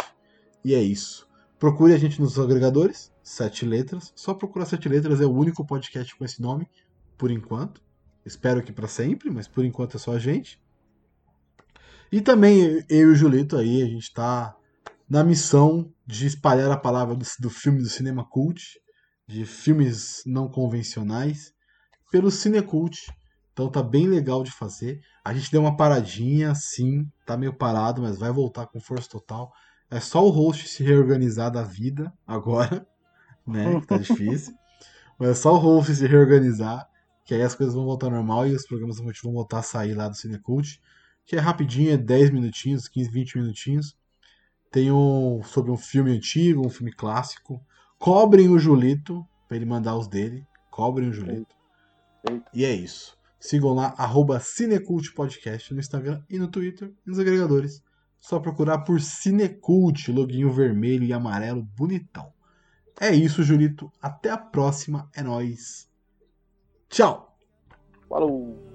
E é isso. Procure a gente nos agregadores, sete letras. Só procurar sete letras, é o único podcast com esse nome, por enquanto. Espero que pra sempre, mas por enquanto é só a gente. E também eu e o Julito aí, a gente tá na missão de espalhar a palavra do, do filme do cinema cult, de filmes não convencionais, pelo Cinecult. Então tá bem legal de fazer. A gente deu uma paradinha, sim, tá meio parado, mas vai voltar com força total. É só o host se reorganizar da vida agora, né? Que tá difícil. Mas é só o host se reorganizar, que aí as coisas vão voltar ao normal e os programas vão voltar a sair lá do Cinecult. Que é rapidinho, é 10 minutinhos, 15, 20 minutinhos. Tem um sobre um filme antigo, um filme clássico. Cobrem o Julito, pra ele mandar os dele. Cobrem o Julito. Eita. E é isso. Sigam lá, arroba Cinecult Podcast no Instagram e no Twitter e nos agregadores. Só procurar por Cinecult, loginho vermelho e amarelo bonitão. É isso, Julito. Até a próxima. É nóis. Tchau! Falou!